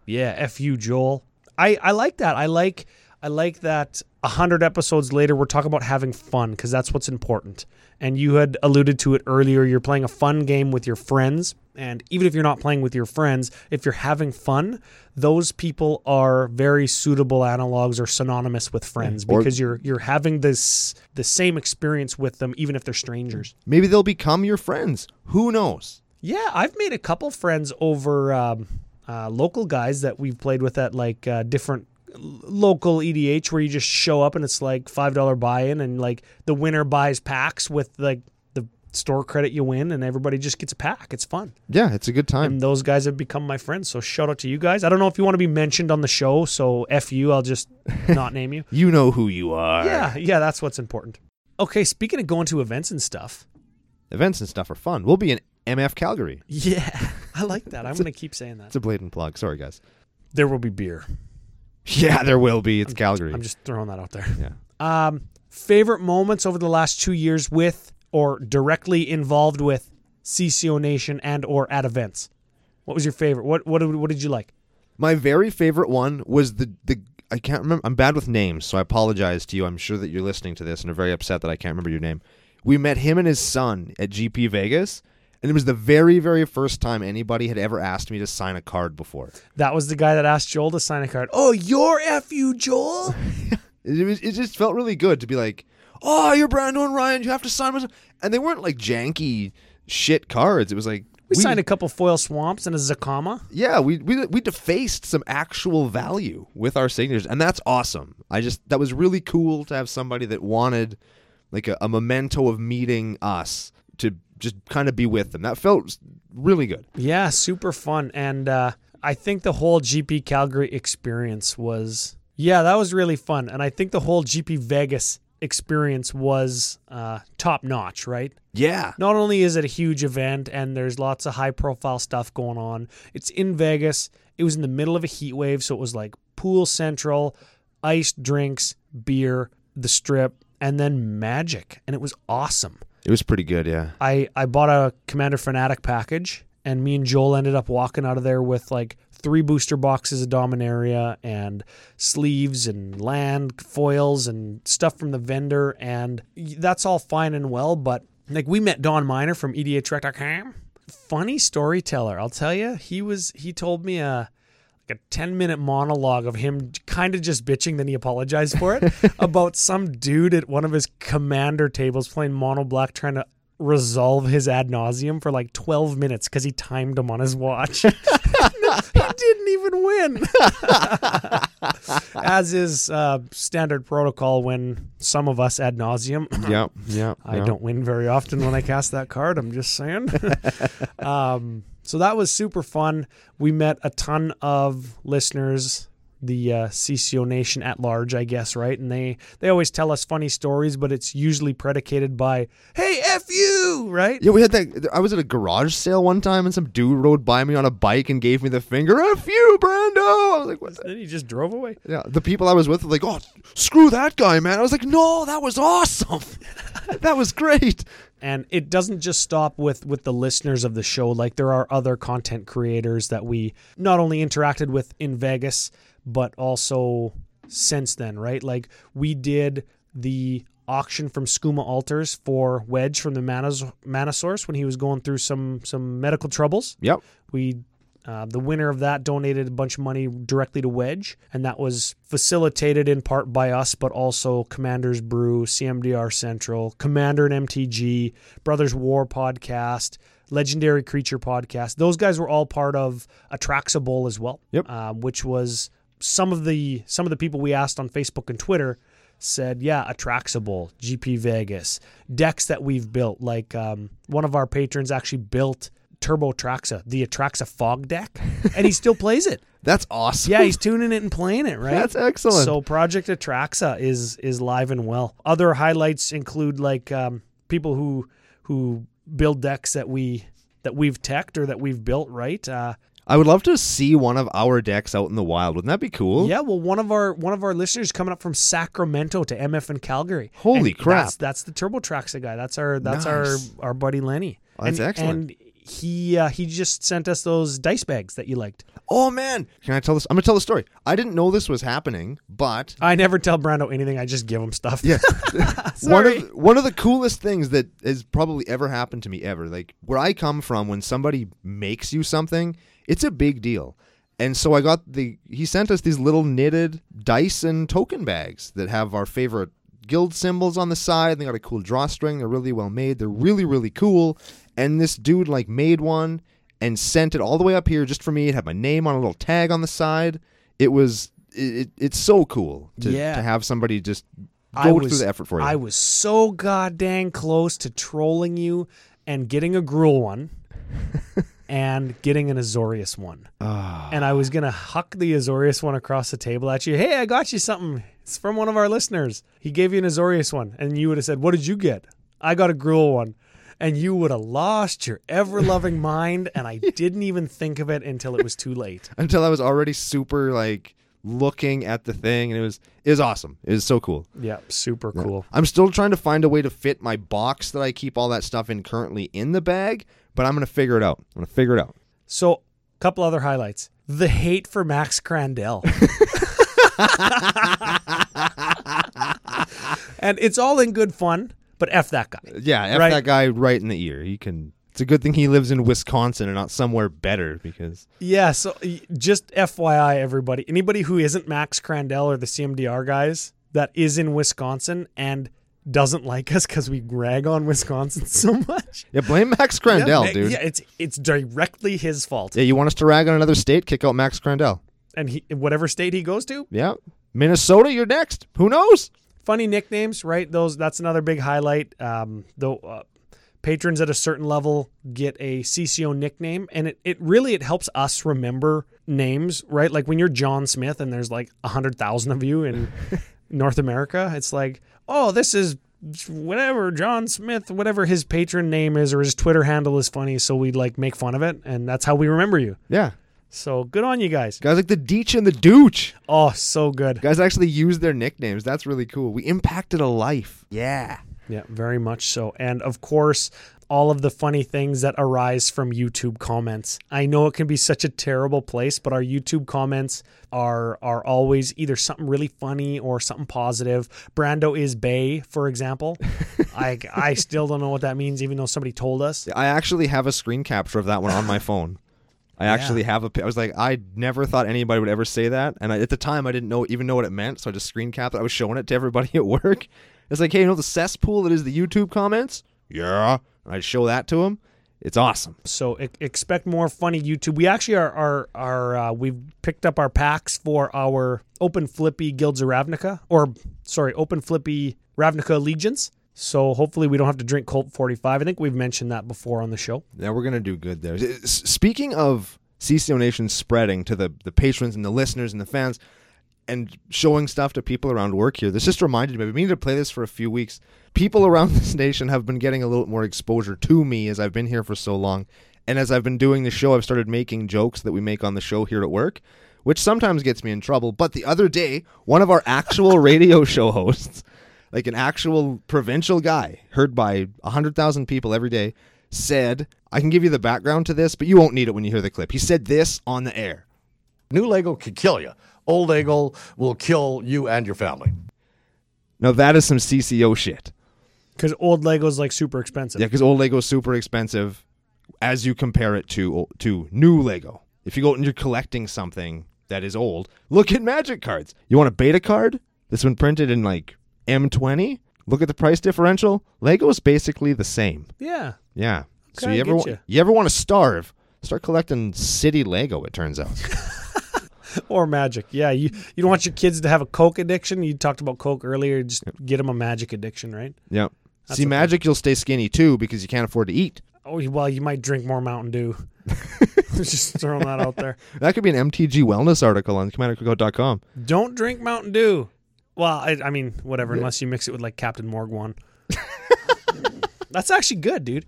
S2: Yeah, F you, Joel. I, I like that. I like I like that a hundred episodes later we're talking about having fun because that's what's important. And you had alluded to it earlier. You're playing a fun game with your friends, and even if you're not playing with your friends, if you're having fun, those people are very suitable analogs or synonymous with friends
S1: Or-
S2: because you're you're having this the same experience with them, even if they're strangers.
S1: Maybe they'll become your friends. Who knows?
S2: Yeah, I've made a couple friends over um, uh, local guys that we've played with at like uh, different local EDH where you just show up and it's like five dollar buy in and like the winner buys packs with like the store credit you win and everybody just gets a pack. It's fun.
S1: Yeah, it's a good time.
S2: And those guys have become my friends. So shout out to you guys. I don't know if you want to be mentioned on the show, so F you, I'll just not name you.
S1: You know who you are.
S2: Yeah, yeah, that's what's important. Okay, speaking of going to events and stuff.
S1: Events and stuff are fun. We'll be in MF Calgary.
S2: Yeah, I like that. I'm going to keep saying that.
S1: It's a blatant plug. Sorry, guys.
S2: There will be beer.
S1: Yeah, there will be. It's Calgary.
S2: I'm just throwing that out there.
S1: yeah.
S2: Um, favorite moments over the last two years with or directly involved with CCO Nation and or at events. What was your favorite? What what did- what did you like?
S1: My very favorite one was the the I can't remember. I'm bad with names, so I apologize to you. I'm sure that you're listening to this and are very upset that I can't remember your name. We met him and his son at GP Vegas, and it was the very very first time anybody had ever asked me to sign a card before.
S2: That was the guy that asked Joel to sign a card. Oh, you're fu Joel.
S1: It, was, it just felt really good to be like, "Oh, you're Brando and Ryan. You have to sign." My... And they weren't like janky shit cards. It was like
S2: We, signed a couple foil swamps and a Zacama.
S1: Yeah, we we we defaced some actual value with our signatures, and that's awesome. I just that was really cool to have somebody that wanted like a, a memento of meeting us to just kind of be with them. That felt really good.
S2: Yeah, super fun. And uh, I think the whole GP Calgary experience was, yeah, that was really fun. And I think the whole GP Vegas experience was uh, top notch, right?
S1: Yeah,
S2: Not only is it a huge event and there's lots of high profile stuff going on, it's in Vegas. It was in the middle of a heat wave, so it was like pool central, iced drinks, beer, the strip, and then magic. And it was awesome.
S1: It was pretty good. Yeah,
S2: I, I bought a Commander Fanatic package, and me and Joel ended up walking out of there with like three booster boxes of Dominaria and sleeves and land foils and stuff from the vendor. And that's all fine and well, but like we met Don Miner from E EDHRec.com. Funny storyteller, I'll tell you. He was he told me a like a 10 minute monologue of him kind of just bitching then he apologized for it about some dude at one of his commander tables playing mono black trying to resolve his Ad Nauseam for like 12 minutes because he timed him on his watch he didn't even win as is uh, standard protocol when some of us Ad Nauseam
S1: yeah, yeah.
S2: I don't win very often when I cast that card. I'm just saying. um, so that was super fun. We met a ton of listeners the uh, CCO Nation at large, I guess, right? And they they always tell us funny stories, but it's usually predicated by "Hey, f you," right?
S1: Yeah, we had that. I was at a garage sale one time, and some dude rode by me on a bike and gave me the finger. F you, Brando. I was like, what? The?
S2: Then he just drove away.
S1: Yeah, the people I was with were like, "Oh, screw that guy, man." I was like, "No, that was awesome. that was great."
S2: And it doesn't just stop with with the listeners of the show. Like there are other content creators that we not only interacted with in Vegas but also since then right? Like we did the auction from Skooma Altars for Wedge from the Mana Source when he was going through some some medical troubles.
S1: Yep.
S2: we uh, the winner of that donated a bunch of money directly to Wedge, and that was facilitated in part by us, but also Commander's Brew, CMDR Central, Commander and MTG, Brothers War podcast, Legendary Creature podcast. Those guys were all part of Atraxa Bowl as well.
S1: Yep.
S2: Uh, which was some of the some of the people we asked on Facebook and Twitter said, yeah, Bowl, GP Vegas, decks that we've built. Like um, one of our patrons actually built Turbo Atraxa, the Atraxa Fog deck, and he still plays it.
S1: That's awesome.
S2: Yeah, he's tuning it and playing it, right?
S1: That's excellent.
S2: So Project Atraxa is is live and well. Other highlights include like um, people who who build decks that we that we've teched or that we've built, right? Uh,
S1: I would love to see one of our decks out in the wild. Wouldn't that be cool?
S2: yeah, well, one of our one of our listeners coming up from Sacramento to MF in Calgary.
S1: Holy
S2: And
S1: crap.
S2: That's, that's the Turbo Traxa guy. That's our that's
S1: Nice.
S2: our our buddy Lenny.
S1: Oh, that's
S2: and,
S1: excellent.
S2: And he uh, he just sent us those dice bags that you liked.
S1: Oh man, can I tell this? I'm gonna tell the story. I didn't know this was happening, but
S2: I never tell Brando anything. I just give him stuff.
S1: yeah, one of one of the coolest things that has probably ever happened to me ever. Like where I come from, when somebody makes you something, it's a big deal. And so I got the he sent us these little knitted dice and token bags that have our favorite guild symbols on the side. They got a cool drawstring. They're really well made. They're really really cool. And this dude like made one and sent it all the way up here just for me. It had my name on a little tag on the side. It was it, it, it's so cool to,
S2: Yeah.
S1: to have somebody just go
S2: I
S1: through
S2: was,
S1: the effort for you.
S2: I was so goddamn close to trolling you and getting a Gruul one and getting an Azorius one.
S1: Ah.
S2: And I was going to huck the Azorius one across the table at you. Hey, I got you something. It's from one of our listeners. He gave you an Azorius one. And you would have said, What did you get? I got a Gruul one. And you would have lost your ever loving mind. And I didn't even think of it until it was too late.
S1: until I was already super like looking at the thing, and it was it was awesome. It was so cool.
S2: Yeah, super cool.
S1: I'm still trying to find a way to fit my box that I keep all that stuff in currently in the bag, but I'm gonna figure it out. I'm gonna figure it out.
S2: So, a couple other highlights. The hate for Max Crandell. and it's all in good fun, but F that guy.
S1: Yeah, F
S2: Right.
S1: that guy right in the ear. He can. It's a good thing he lives in Wisconsin and not somewhere better because
S2: Yeah, so just FYI, everybody, anybody who isn't Max Crandell or the CMDR guys that is in Wisconsin and doesn't like us because we rag on Wisconsin so much.
S1: yeah, blame Max Crandell,
S2: yeah,
S1: dude.
S2: Yeah, it's it's directly his fault.
S1: Yeah, you want us to rag on another state? Kick out Max Crandell.
S2: And he, whatever state he goes to,
S1: Yeah, Minnesota, you're next. Who knows?
S2: Funny nicknames, right? Those that's another big highlight. Um, though uh, patrons at a certain level get a CCO nickname, and it, it really it helps us remember names, right? Like when you're John Smith and there's like a hundred thousand of you in North America, it's like, oh, this is whatever John Smith, whatever his patron name is or his Twitter handle is funny, so we like make fun of it, and that's how we remember you.
S1: Yeah,
S2: So good on you guys.
S1: guys like the Deech and the Dooch.
S2: Oh, so good.
S1: Guys actually use their nicknames. That's really cool. We impacted a life. Yeah.
S2: Yeah, very much so. And of course, all of the funny things that arise from YouTube comments. I know it can be such a terrible place, but our YouTube comments are are always either something really funny or something positive. Brando is Bay, for example. I I still don't know what that means, even though somebody told us.
S1: I actually have a screen capture of that one on my phone. I actually have a. I was like, I never thought anybody would ever say that, and I, at the time, I didn't know even know what it meant, so I just screen capped it. I was showing it to everybody at work. It's like, hey, you know the cesspool that is the YouTube comments? Yeah, and I'd show that to them. It's awesome.
S2: So e- expect more funny YouTube. We actually are are are uh, we've picked up our packs for our Open Flippy Guilds of Ravnica, or sorry, Open Flippy Ravnica Allegiance. So hopefully we don't have to drink Colt 45. I think we've mentioned that before on the show.
S1: Yeah, we're gonna do good there. Speaking of CCO Nation spreading to the the patrons and the listeners and the fans, and showing stuff to people around work here. This just reminded me. Been meaning to play this for a few weeks. People around this nation have been getting a little more exposure to me as I've been here for so long. And as I've been doing the show, I've started making jokes that we make on the show here at work, which sometimes gets me in trouble. But the other day, one of our actual radio show hosts, like an actual provincial guy heard by 100,000 people every day, said, I can give you the background to this, but you won't need it when you hear the clip. He said this on the air.
S3: New Lego could kill you. Old Lego will kill you and your family.
S1: Now, that is some CCO shit.
S2: Because old Lego's like super expensive.
S1: Yeah, because old Lego is super expensive as you compare it to to new Lego. If you go and you're collecting something that is old, look at Magic cards. You want a beta card This one printed in like M20? Look at the price differential. Lego is basically the same.
S2: Yeah.
S1: Yeah. so
S2: Okay, I
S1: you ever
S2: you.
S1: you ever want to starve? Start collecting city Lego. It turns out.
S2: Or magic. Yeah. You you don't want your kids to have a Coke addiction. You talked about Coke earlier. Just get them a magic addiction, right?
S1: yep.
S2: That's
S1: See. Magic, you'll stay skinny too because you can't afford to eat.
S2: Oh, well, you might drink more Mountain Dew. Just throwing that out there.
S1: That could be an MTG wellness article on commandercookout.com.
S2: Don't drink Mountain Dew. Well, I, I mean, whatever, unless you mix it with like Captain Morgan. That's actually good, dude.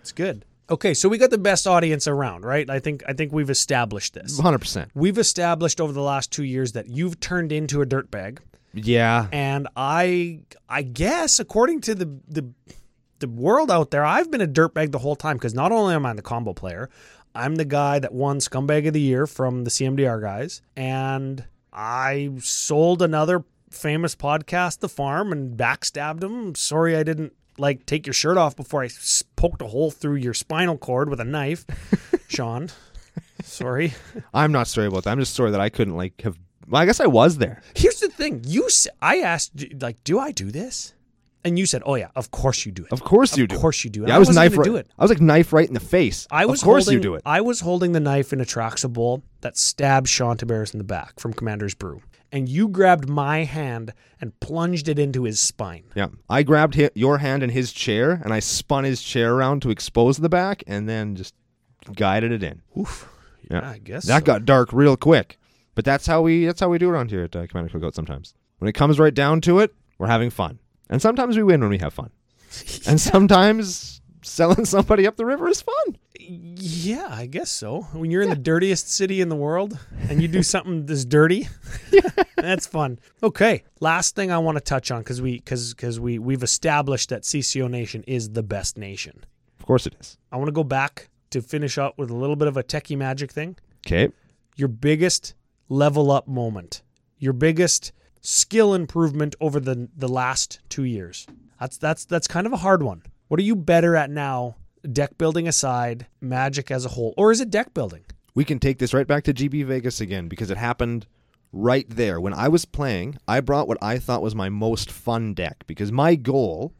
S2: It's good. Okay, so we got the best audience around, right? I think I think we've established this.
S1: 100%.
S2: We've established over the last two years that you've turned into a dirtbag,
S1: Yeah.
S2: and I I guess according to the the the world out there, I've been a dirtbag the whole time because not only am I the combo player, I'm the guy that won Scumbag of the Year from the CMDR guys, and I sold another famous podcast, The Farm, and backstabbed him. Sorry, I didn't like take your shirt off before I poked a hole through your spinal cord with a knife, Sean. Sorry.
S1: I'm not sorry about that. I'm just sorry that I couldn't like have. Well, I guess I was there.
S2: Here's the thing: you, I asked, like, do I do this? And you said, "Oh yeah, of course you do it.
S1: Of course you do.
S2: Of course you do."
S1: Yeah, I was knife right.
S2: do it.
S1: I was like knife right in the face.
S2: I was
S1: of course
S2: holding,
S1: you do it.
S2: I was holding the knife in Atraxa bowl that stabbed Sean Tabaris in the back from Commander's Brew, and you grabbed my hand and plunged it into his spine.
S1: yeah, I grabbed hi- your hand in his chair and I spun his chair around to expose the back and then just guided it in.
S2: Oof.
S1: Yeah.
S2: I guess
S1: That
S2: so.
S1: got dark real quick. But that's how we that's how we do it around here at uh, Commander Cookout. Sometimes when it comes right down to it, we're having fun, and sometimes we win when we have fun, and sometimes selling somebody up the river is fun.
S2: Yeah, I guess so. When you're in the dirtiest city in the world and you do something this dirty, that's fun. Okay, last thing I want to touch on because we because because we we've established that CCO Nation is the best nation.
S1: Of course it is.
S2: I want to go back to finish up with a little bit of a techie magic thing.
S1: Okay.
S2: Your biggest level up moment, your biggest skill improvement over the the last two years. That's that's that's kind of a hard one. What are you better at now? Deck building aside, magic as a whole, or is it deck building?
S1: we can take this right back to GP Vegas again because it happened right there. When I was playing, I brought what I thought was my most fun deck because my goal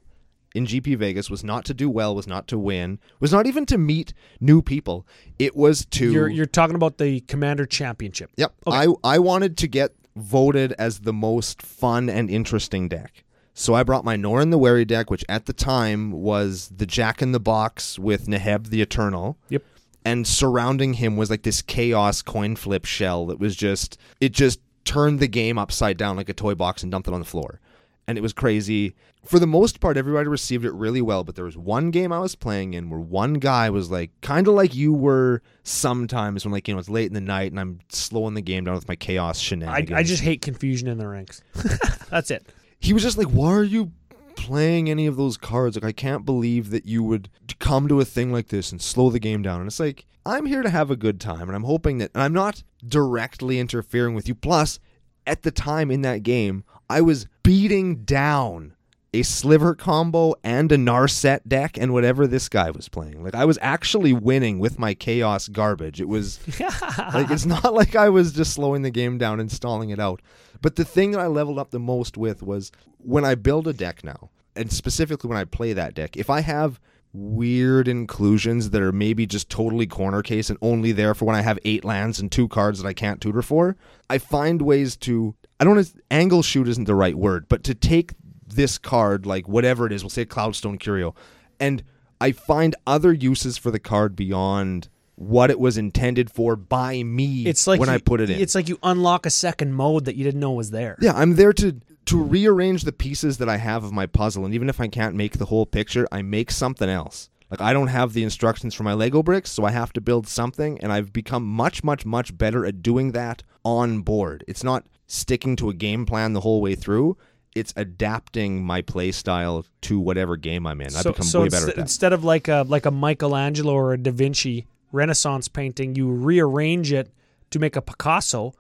S1: in GP Vegas was not to do well, was not to win, was not even to meet new people. It was to
S2: You're you're talking about the Commander Championship.
S1: Yep. I I wanted to get voted as the most fun and interesting deck. So I brought my Norin the Wary deck, which at the time was the Jack in the Box with Neheb the Eternal.
S2: Yep.
S1: And surrounding him was like this chaos coin flip shell that was just it just turned the game upside down like a toy box and dumped it on the floor. And it was crazy. For the most part, everybody received it really well, but there was one game I was playing in where one guy was like kind of like you were sometimes when like, you know, it's late in the night and I'm slowing the game down with my chaos
S2: I,
S1: shenanigans.
S2: I just hate confusion in the ranks. That's it.
S1: He was just like, "Why are you playing any of those cards? Like, I can't believe that you would come to a thing like this and slow the game down." And it's like, I'm here to have a good time, and I'm hoping that, and I'm not directly interfering with you. Plus, at the time in that game, I was beating down a sliver combo and a Narset deck and whatever this guy was playing. Like I was actually winning with my chaos garbage. It was like it's not like I was just slowing the game down and stalling it out. But the thing that I leveled up the most with was when I build a deck now, and specifically when I play that deck, if I have weird inclusions that are maybe just totally corner case and only there for when I have eight lands and two cards that I can't tutor for, I find ways to I don't know angle shoot isn't the right word, but to take this card, like whatever it is, we'll say Cloudstone Curio, and I find other uses for the card beyond what it was intended for by me
S2: It's like
S1: when
S2: you-
S1: I put it in.
S2: It's like you unlock a second mode that you didn't know was there.
S1: Yeah, I'm there to to rearrange the pieces that I have of my puzzle, and even if I can't make the whole picture, I make something else. Like I don't have the instructions for my Lego bricks, so I have to build something, and I've become much, much, much better at doing that on board. It's not sticking to a game plan the whole way through. It's adapting my play style to whatever game I'm in. I've
S2: so,
S1: become
S2: so
S1: way better at that.
S2: instead of like a like a Michelangelo or a Da Vinci Renaissance painting, you rearrange it to make a Picasso,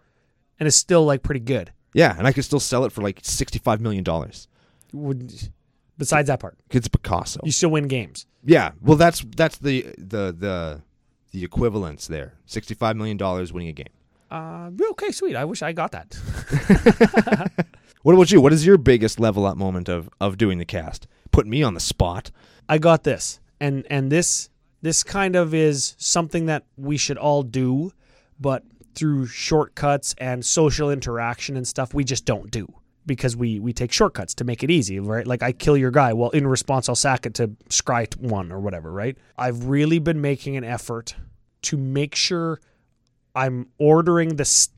S2: and it's still like pretty good.
S1: Yeah, and I could still sell it for like sixty-five million dollars.
S2: Would besides that part,
S1: It's Picasso.
S2: you still win games.
S1: Yeah, well, that's that's the the the the equivalence there. Sixty-five million dollars winning a game.
S2: Uh, okay, sweet. I wish I got that.
S1: What about you? What is your biggest level up moment of of doing the cast? Put me on the spot.
S2: I got this, and and this this kind of is something that we should all do, but through shortcuts and social interaction and stuff, we just don't do because we we take shortcuts to make it easy, right? Like I kill your guy, well, in response, I'll sack it to scry one or whatever, right? I've really been making an effort to make sure I'm ordering the s-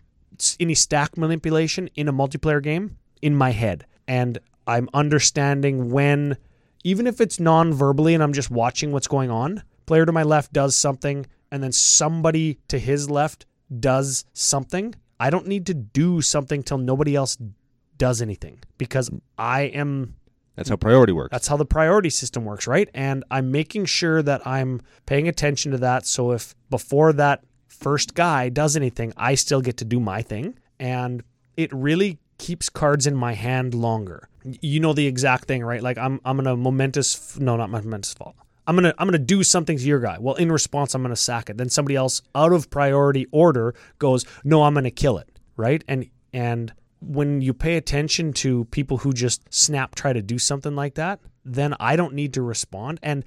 S2: any stack manipulation in a multiplayer game in my head, and I'm understanding when, even if it's non-verbally and I'm just watching what's going on. Player to my left does something, and then somebody to his left does something. I don't need to do something till nobody else does anything because I am
S1: That's how priority works.
S2: that's how the priority system works, right? And I'm making sure that I'm paying attention to that. So if before that first guy does anything, I still get to do my thing. And it really keeps cards in my hand longer. You know the exact thing, right? Like I'm I'm gonna momentous no, not momentous fall. I'm gonna I'm gonna do something to your guy. Well, in response, I'm gonna sack it. Then somebody else out of priority order goes, no, I'm gonna kill it, right? And and when you pay attention to people who just snap try to do something like that, then I don't need to respond. And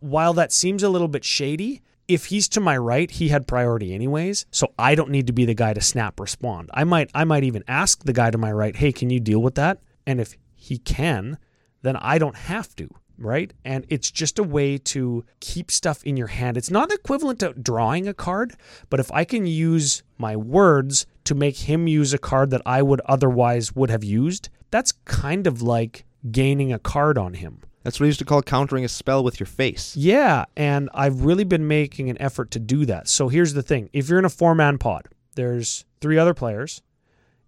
S2: while that seems a little bit shady, if he's to my right, he had priority anyways, so I don't need to be the guy to snap respond. I might I might even ask the guy to my right, "Hey, can you deal with that?" And if he can, then I don't have to, right? And it's just a way to keep stuff in your hand. It's not equivalent to drawing a card, but if I can use my words to make him use a card that I would otherwise would have used, that's kind of like gaining a card on him.
S1: That's what I used to call countering a spell with your face.
S2: Yeah, and I've really been making an effort to do that. So here's the thing if you're in a four man pod, there's three other players.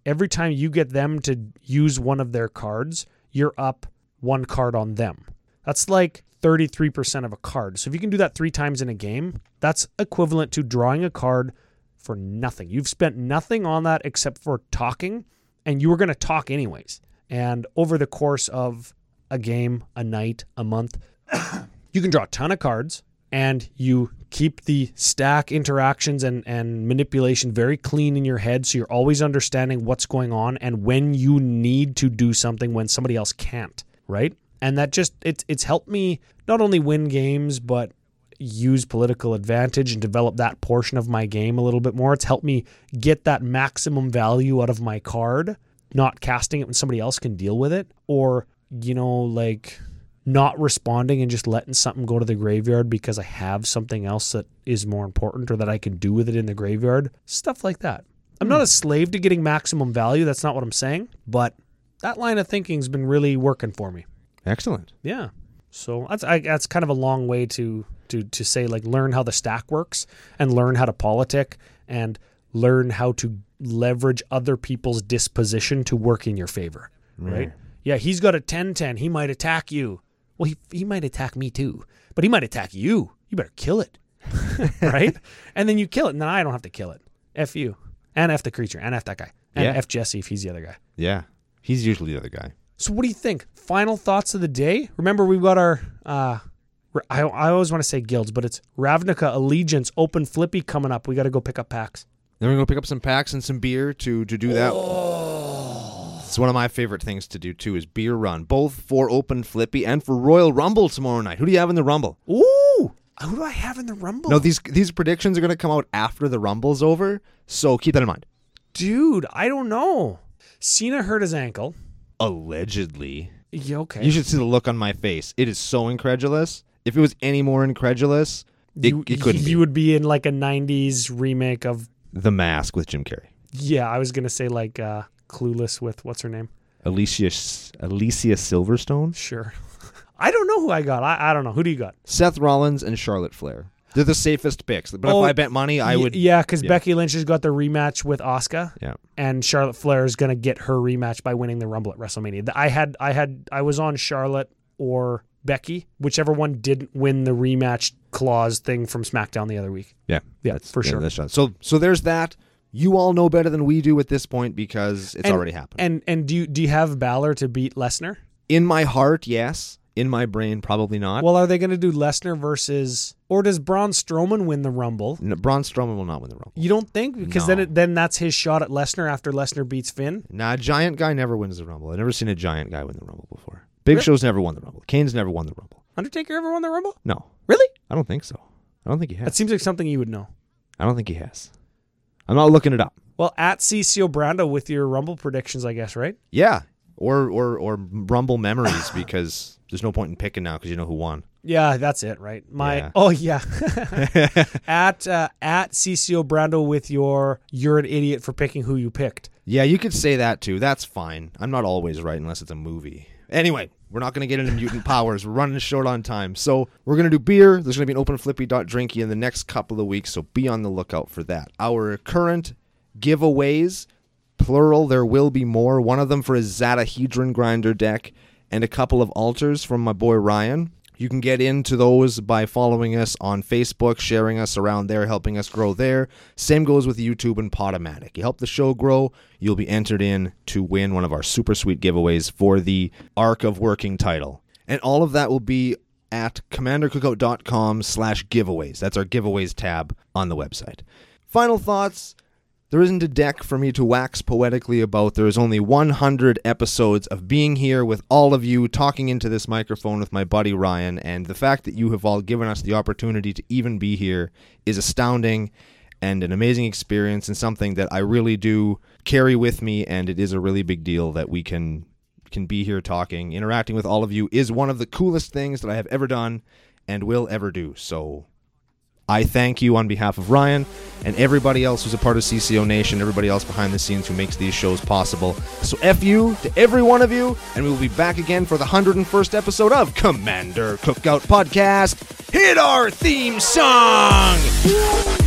S2: Every time you get them to use one of their cards, you're up one card on them. That's like 33% of a card. So if you can do that three times in a game, that's equivalent to drawing a card for nothing. You've spent nothing on that except for talking, and you were going to talk anyways. And over the course of a game, a night, a month, you can draw a ton of cards and you keep the stack interactions and, and manipulation very clean in your head so you're always understanding what's going on and when you need to do something when somebody else can't right and that just it's it's helped me not only win games but use political advantage and develop that portion of my game a little bit more it's helped me get that maximum value out of my card not casting it when somebody else can deal with it or you know like not responding and just letting something go to the graveyard because I have something else that is more important or that I can do with it in the graveyard. Stuff like that. I'm not a slave to getting maximum value. That's not what I'm saying. But that line of thinking's been really working for me.
S1: Excellent.
S2: Yeah. So that's I, that's kind of a long way to to to say like learn how the stack works and learn how to politic and learn how to leverage other people's disposition to work in your favor. Right? Yeah, he's got a 10-10. He might attack you. Well, he he might attack me too, but he might attack you. You better kill it. right? And then you kill it, and then I don't have to kill it. F you. And F the creature. And F that guy. And
S1: Yeah.
S2: F Jesse if he's the other guy.
S1: Yeah. He's usually the other guy.
S2: So what do you think? Final thoughts of the day? Remember we've got our uh I, I always want to say guilds, but it's Ravnica Allegiance Open Flippy coming up. We got to go pick up packs.
S1: Then we're gonna pick up some packs and some beer to to do that. It's one of my favorite things to do too is beer run, both for Open Flippy and for Royal Rumble tomorrow night. Who do you have in the Rumble?
S2: Ooh! Who do I have in the Rumble?
S1: No, these these predictions are gonna come out after the Rumble's over, so keep that in mind.
S2: dude, I don't know. Cena hurt his ankle.
S1: Allegedly,
S2: Yeah, okay.
S1: you should see the look on my face. It is so incredulous. If it was any more incredulous, It-
S2: you,
S1: it couldn't
S2: You
S1: be.
S2: would be in like a '90s remake of.
S1: The Mask with Jim Carrey.
S2: Yeah, I was gonna say like uh, Clueless with what's her name?
S1: Alicia Alicia Silverstone,
S2: Sure. I don't know who I got. I, I don't know. Who do you got?
S1: Seth Rollins, and Charlotte Flair. They're the safest picks. But
S2: Oh,
S1: if I bet money, I would.
S2: Yeah, because
S1: yeah.
S2: Becky Lynch has got the rematch with Asuka.
S1: Yeah.
S2: and Charlotte Flair is going to get her rematch by winning the Rumble at WrestleMania. I had I had I was on Charlotte or Becky, whichever one didn't win the rematch clause thing from SmackDown the other week.
S1: Yeah,
S2: Yeah, for sure.
S1: that's. So, so there's that. You all know better than we do at this point because it's
S2: And-
S1: already happened.
S2: And and do you do you have Balor to beat Lesnar?
S1: In my heart, yes. In my brain, probably not.
S2: Well, are they going to do Lesnar versus or does Braun Strowman win the Rumble?
S1: No, Braun Strowman will not win the Rumble.
S2: You don't think because then it, then that's his shot at Lesnar after Lesnar beats Finn.
S1: Nah, a giant guy never wins the Rumble. I've never seen a giant guy win the Rumble before. Big
S2: Really?
S1: Show's never won the Rumble. Kane's never won the Rumble.
S2: Undertaker ever won the Rumble?
S1: No,
S2: Really?
S1: I don't think so. I don't think he has.
S2: That
S1: has.
S2: seems like something you would know.
S1: I don't think he has. I'm not looking it up.
S2: Well, at CCO Brando with your Rumble predictions, I guess, right?
S1: Yeah, or or or Rumble memories because there's no point in picking now because you know who won.
S2: Yeah, that's it, right? My
S1: Yeah.
S2: oh yeah, at uh, at CCO Brando with your you're an idiot for picking who you picked.
S1: Yeah, you could say that too. That's fine. I'm not always right unless it's a movie. Anyway, we're not going to get into mutant powers. We're running short on time. So we're going to do beer. There's going to be an open flippy dot drinky in the next couple of weeks. So be on the lookout for that. Our current giveaways, plural, there will be more. One of them for a Zada Hedron Grinder deck and a couple of altars from my boy Ryan. You can get into those by following us on Facebook, sharing us around there, helping us grow there. Same goes with YouTube and Podomatic. You help the show grow, you'll be entered in to win one of our super sweet giveaways for the Arc of Working title. And all of that will be at commandercookout.com slash giveaways. That's our giveaways tab on the website. Final thoughts. There isn't a deck for me to wax poetically about. There is only 100 episodes of being here with all of you, talking into this microphone with my buddy Ryan, and the fact that you have all given us the opportunity to even be here is astounding and an amazing experience and something that I really do carry with me and it is a really big deal that we can can be here talking, interacting with all of you is one of the coolest things that I have ever done and will ever do. So I thank you on behalf of Ryan and everybody else who's a part of CCO Nation, everybody else behind the scenes who makes these shows possible. So F you to every one of you, and we will be back again for the 101st episode of Commander Cookout Podcast. Hit our theme song!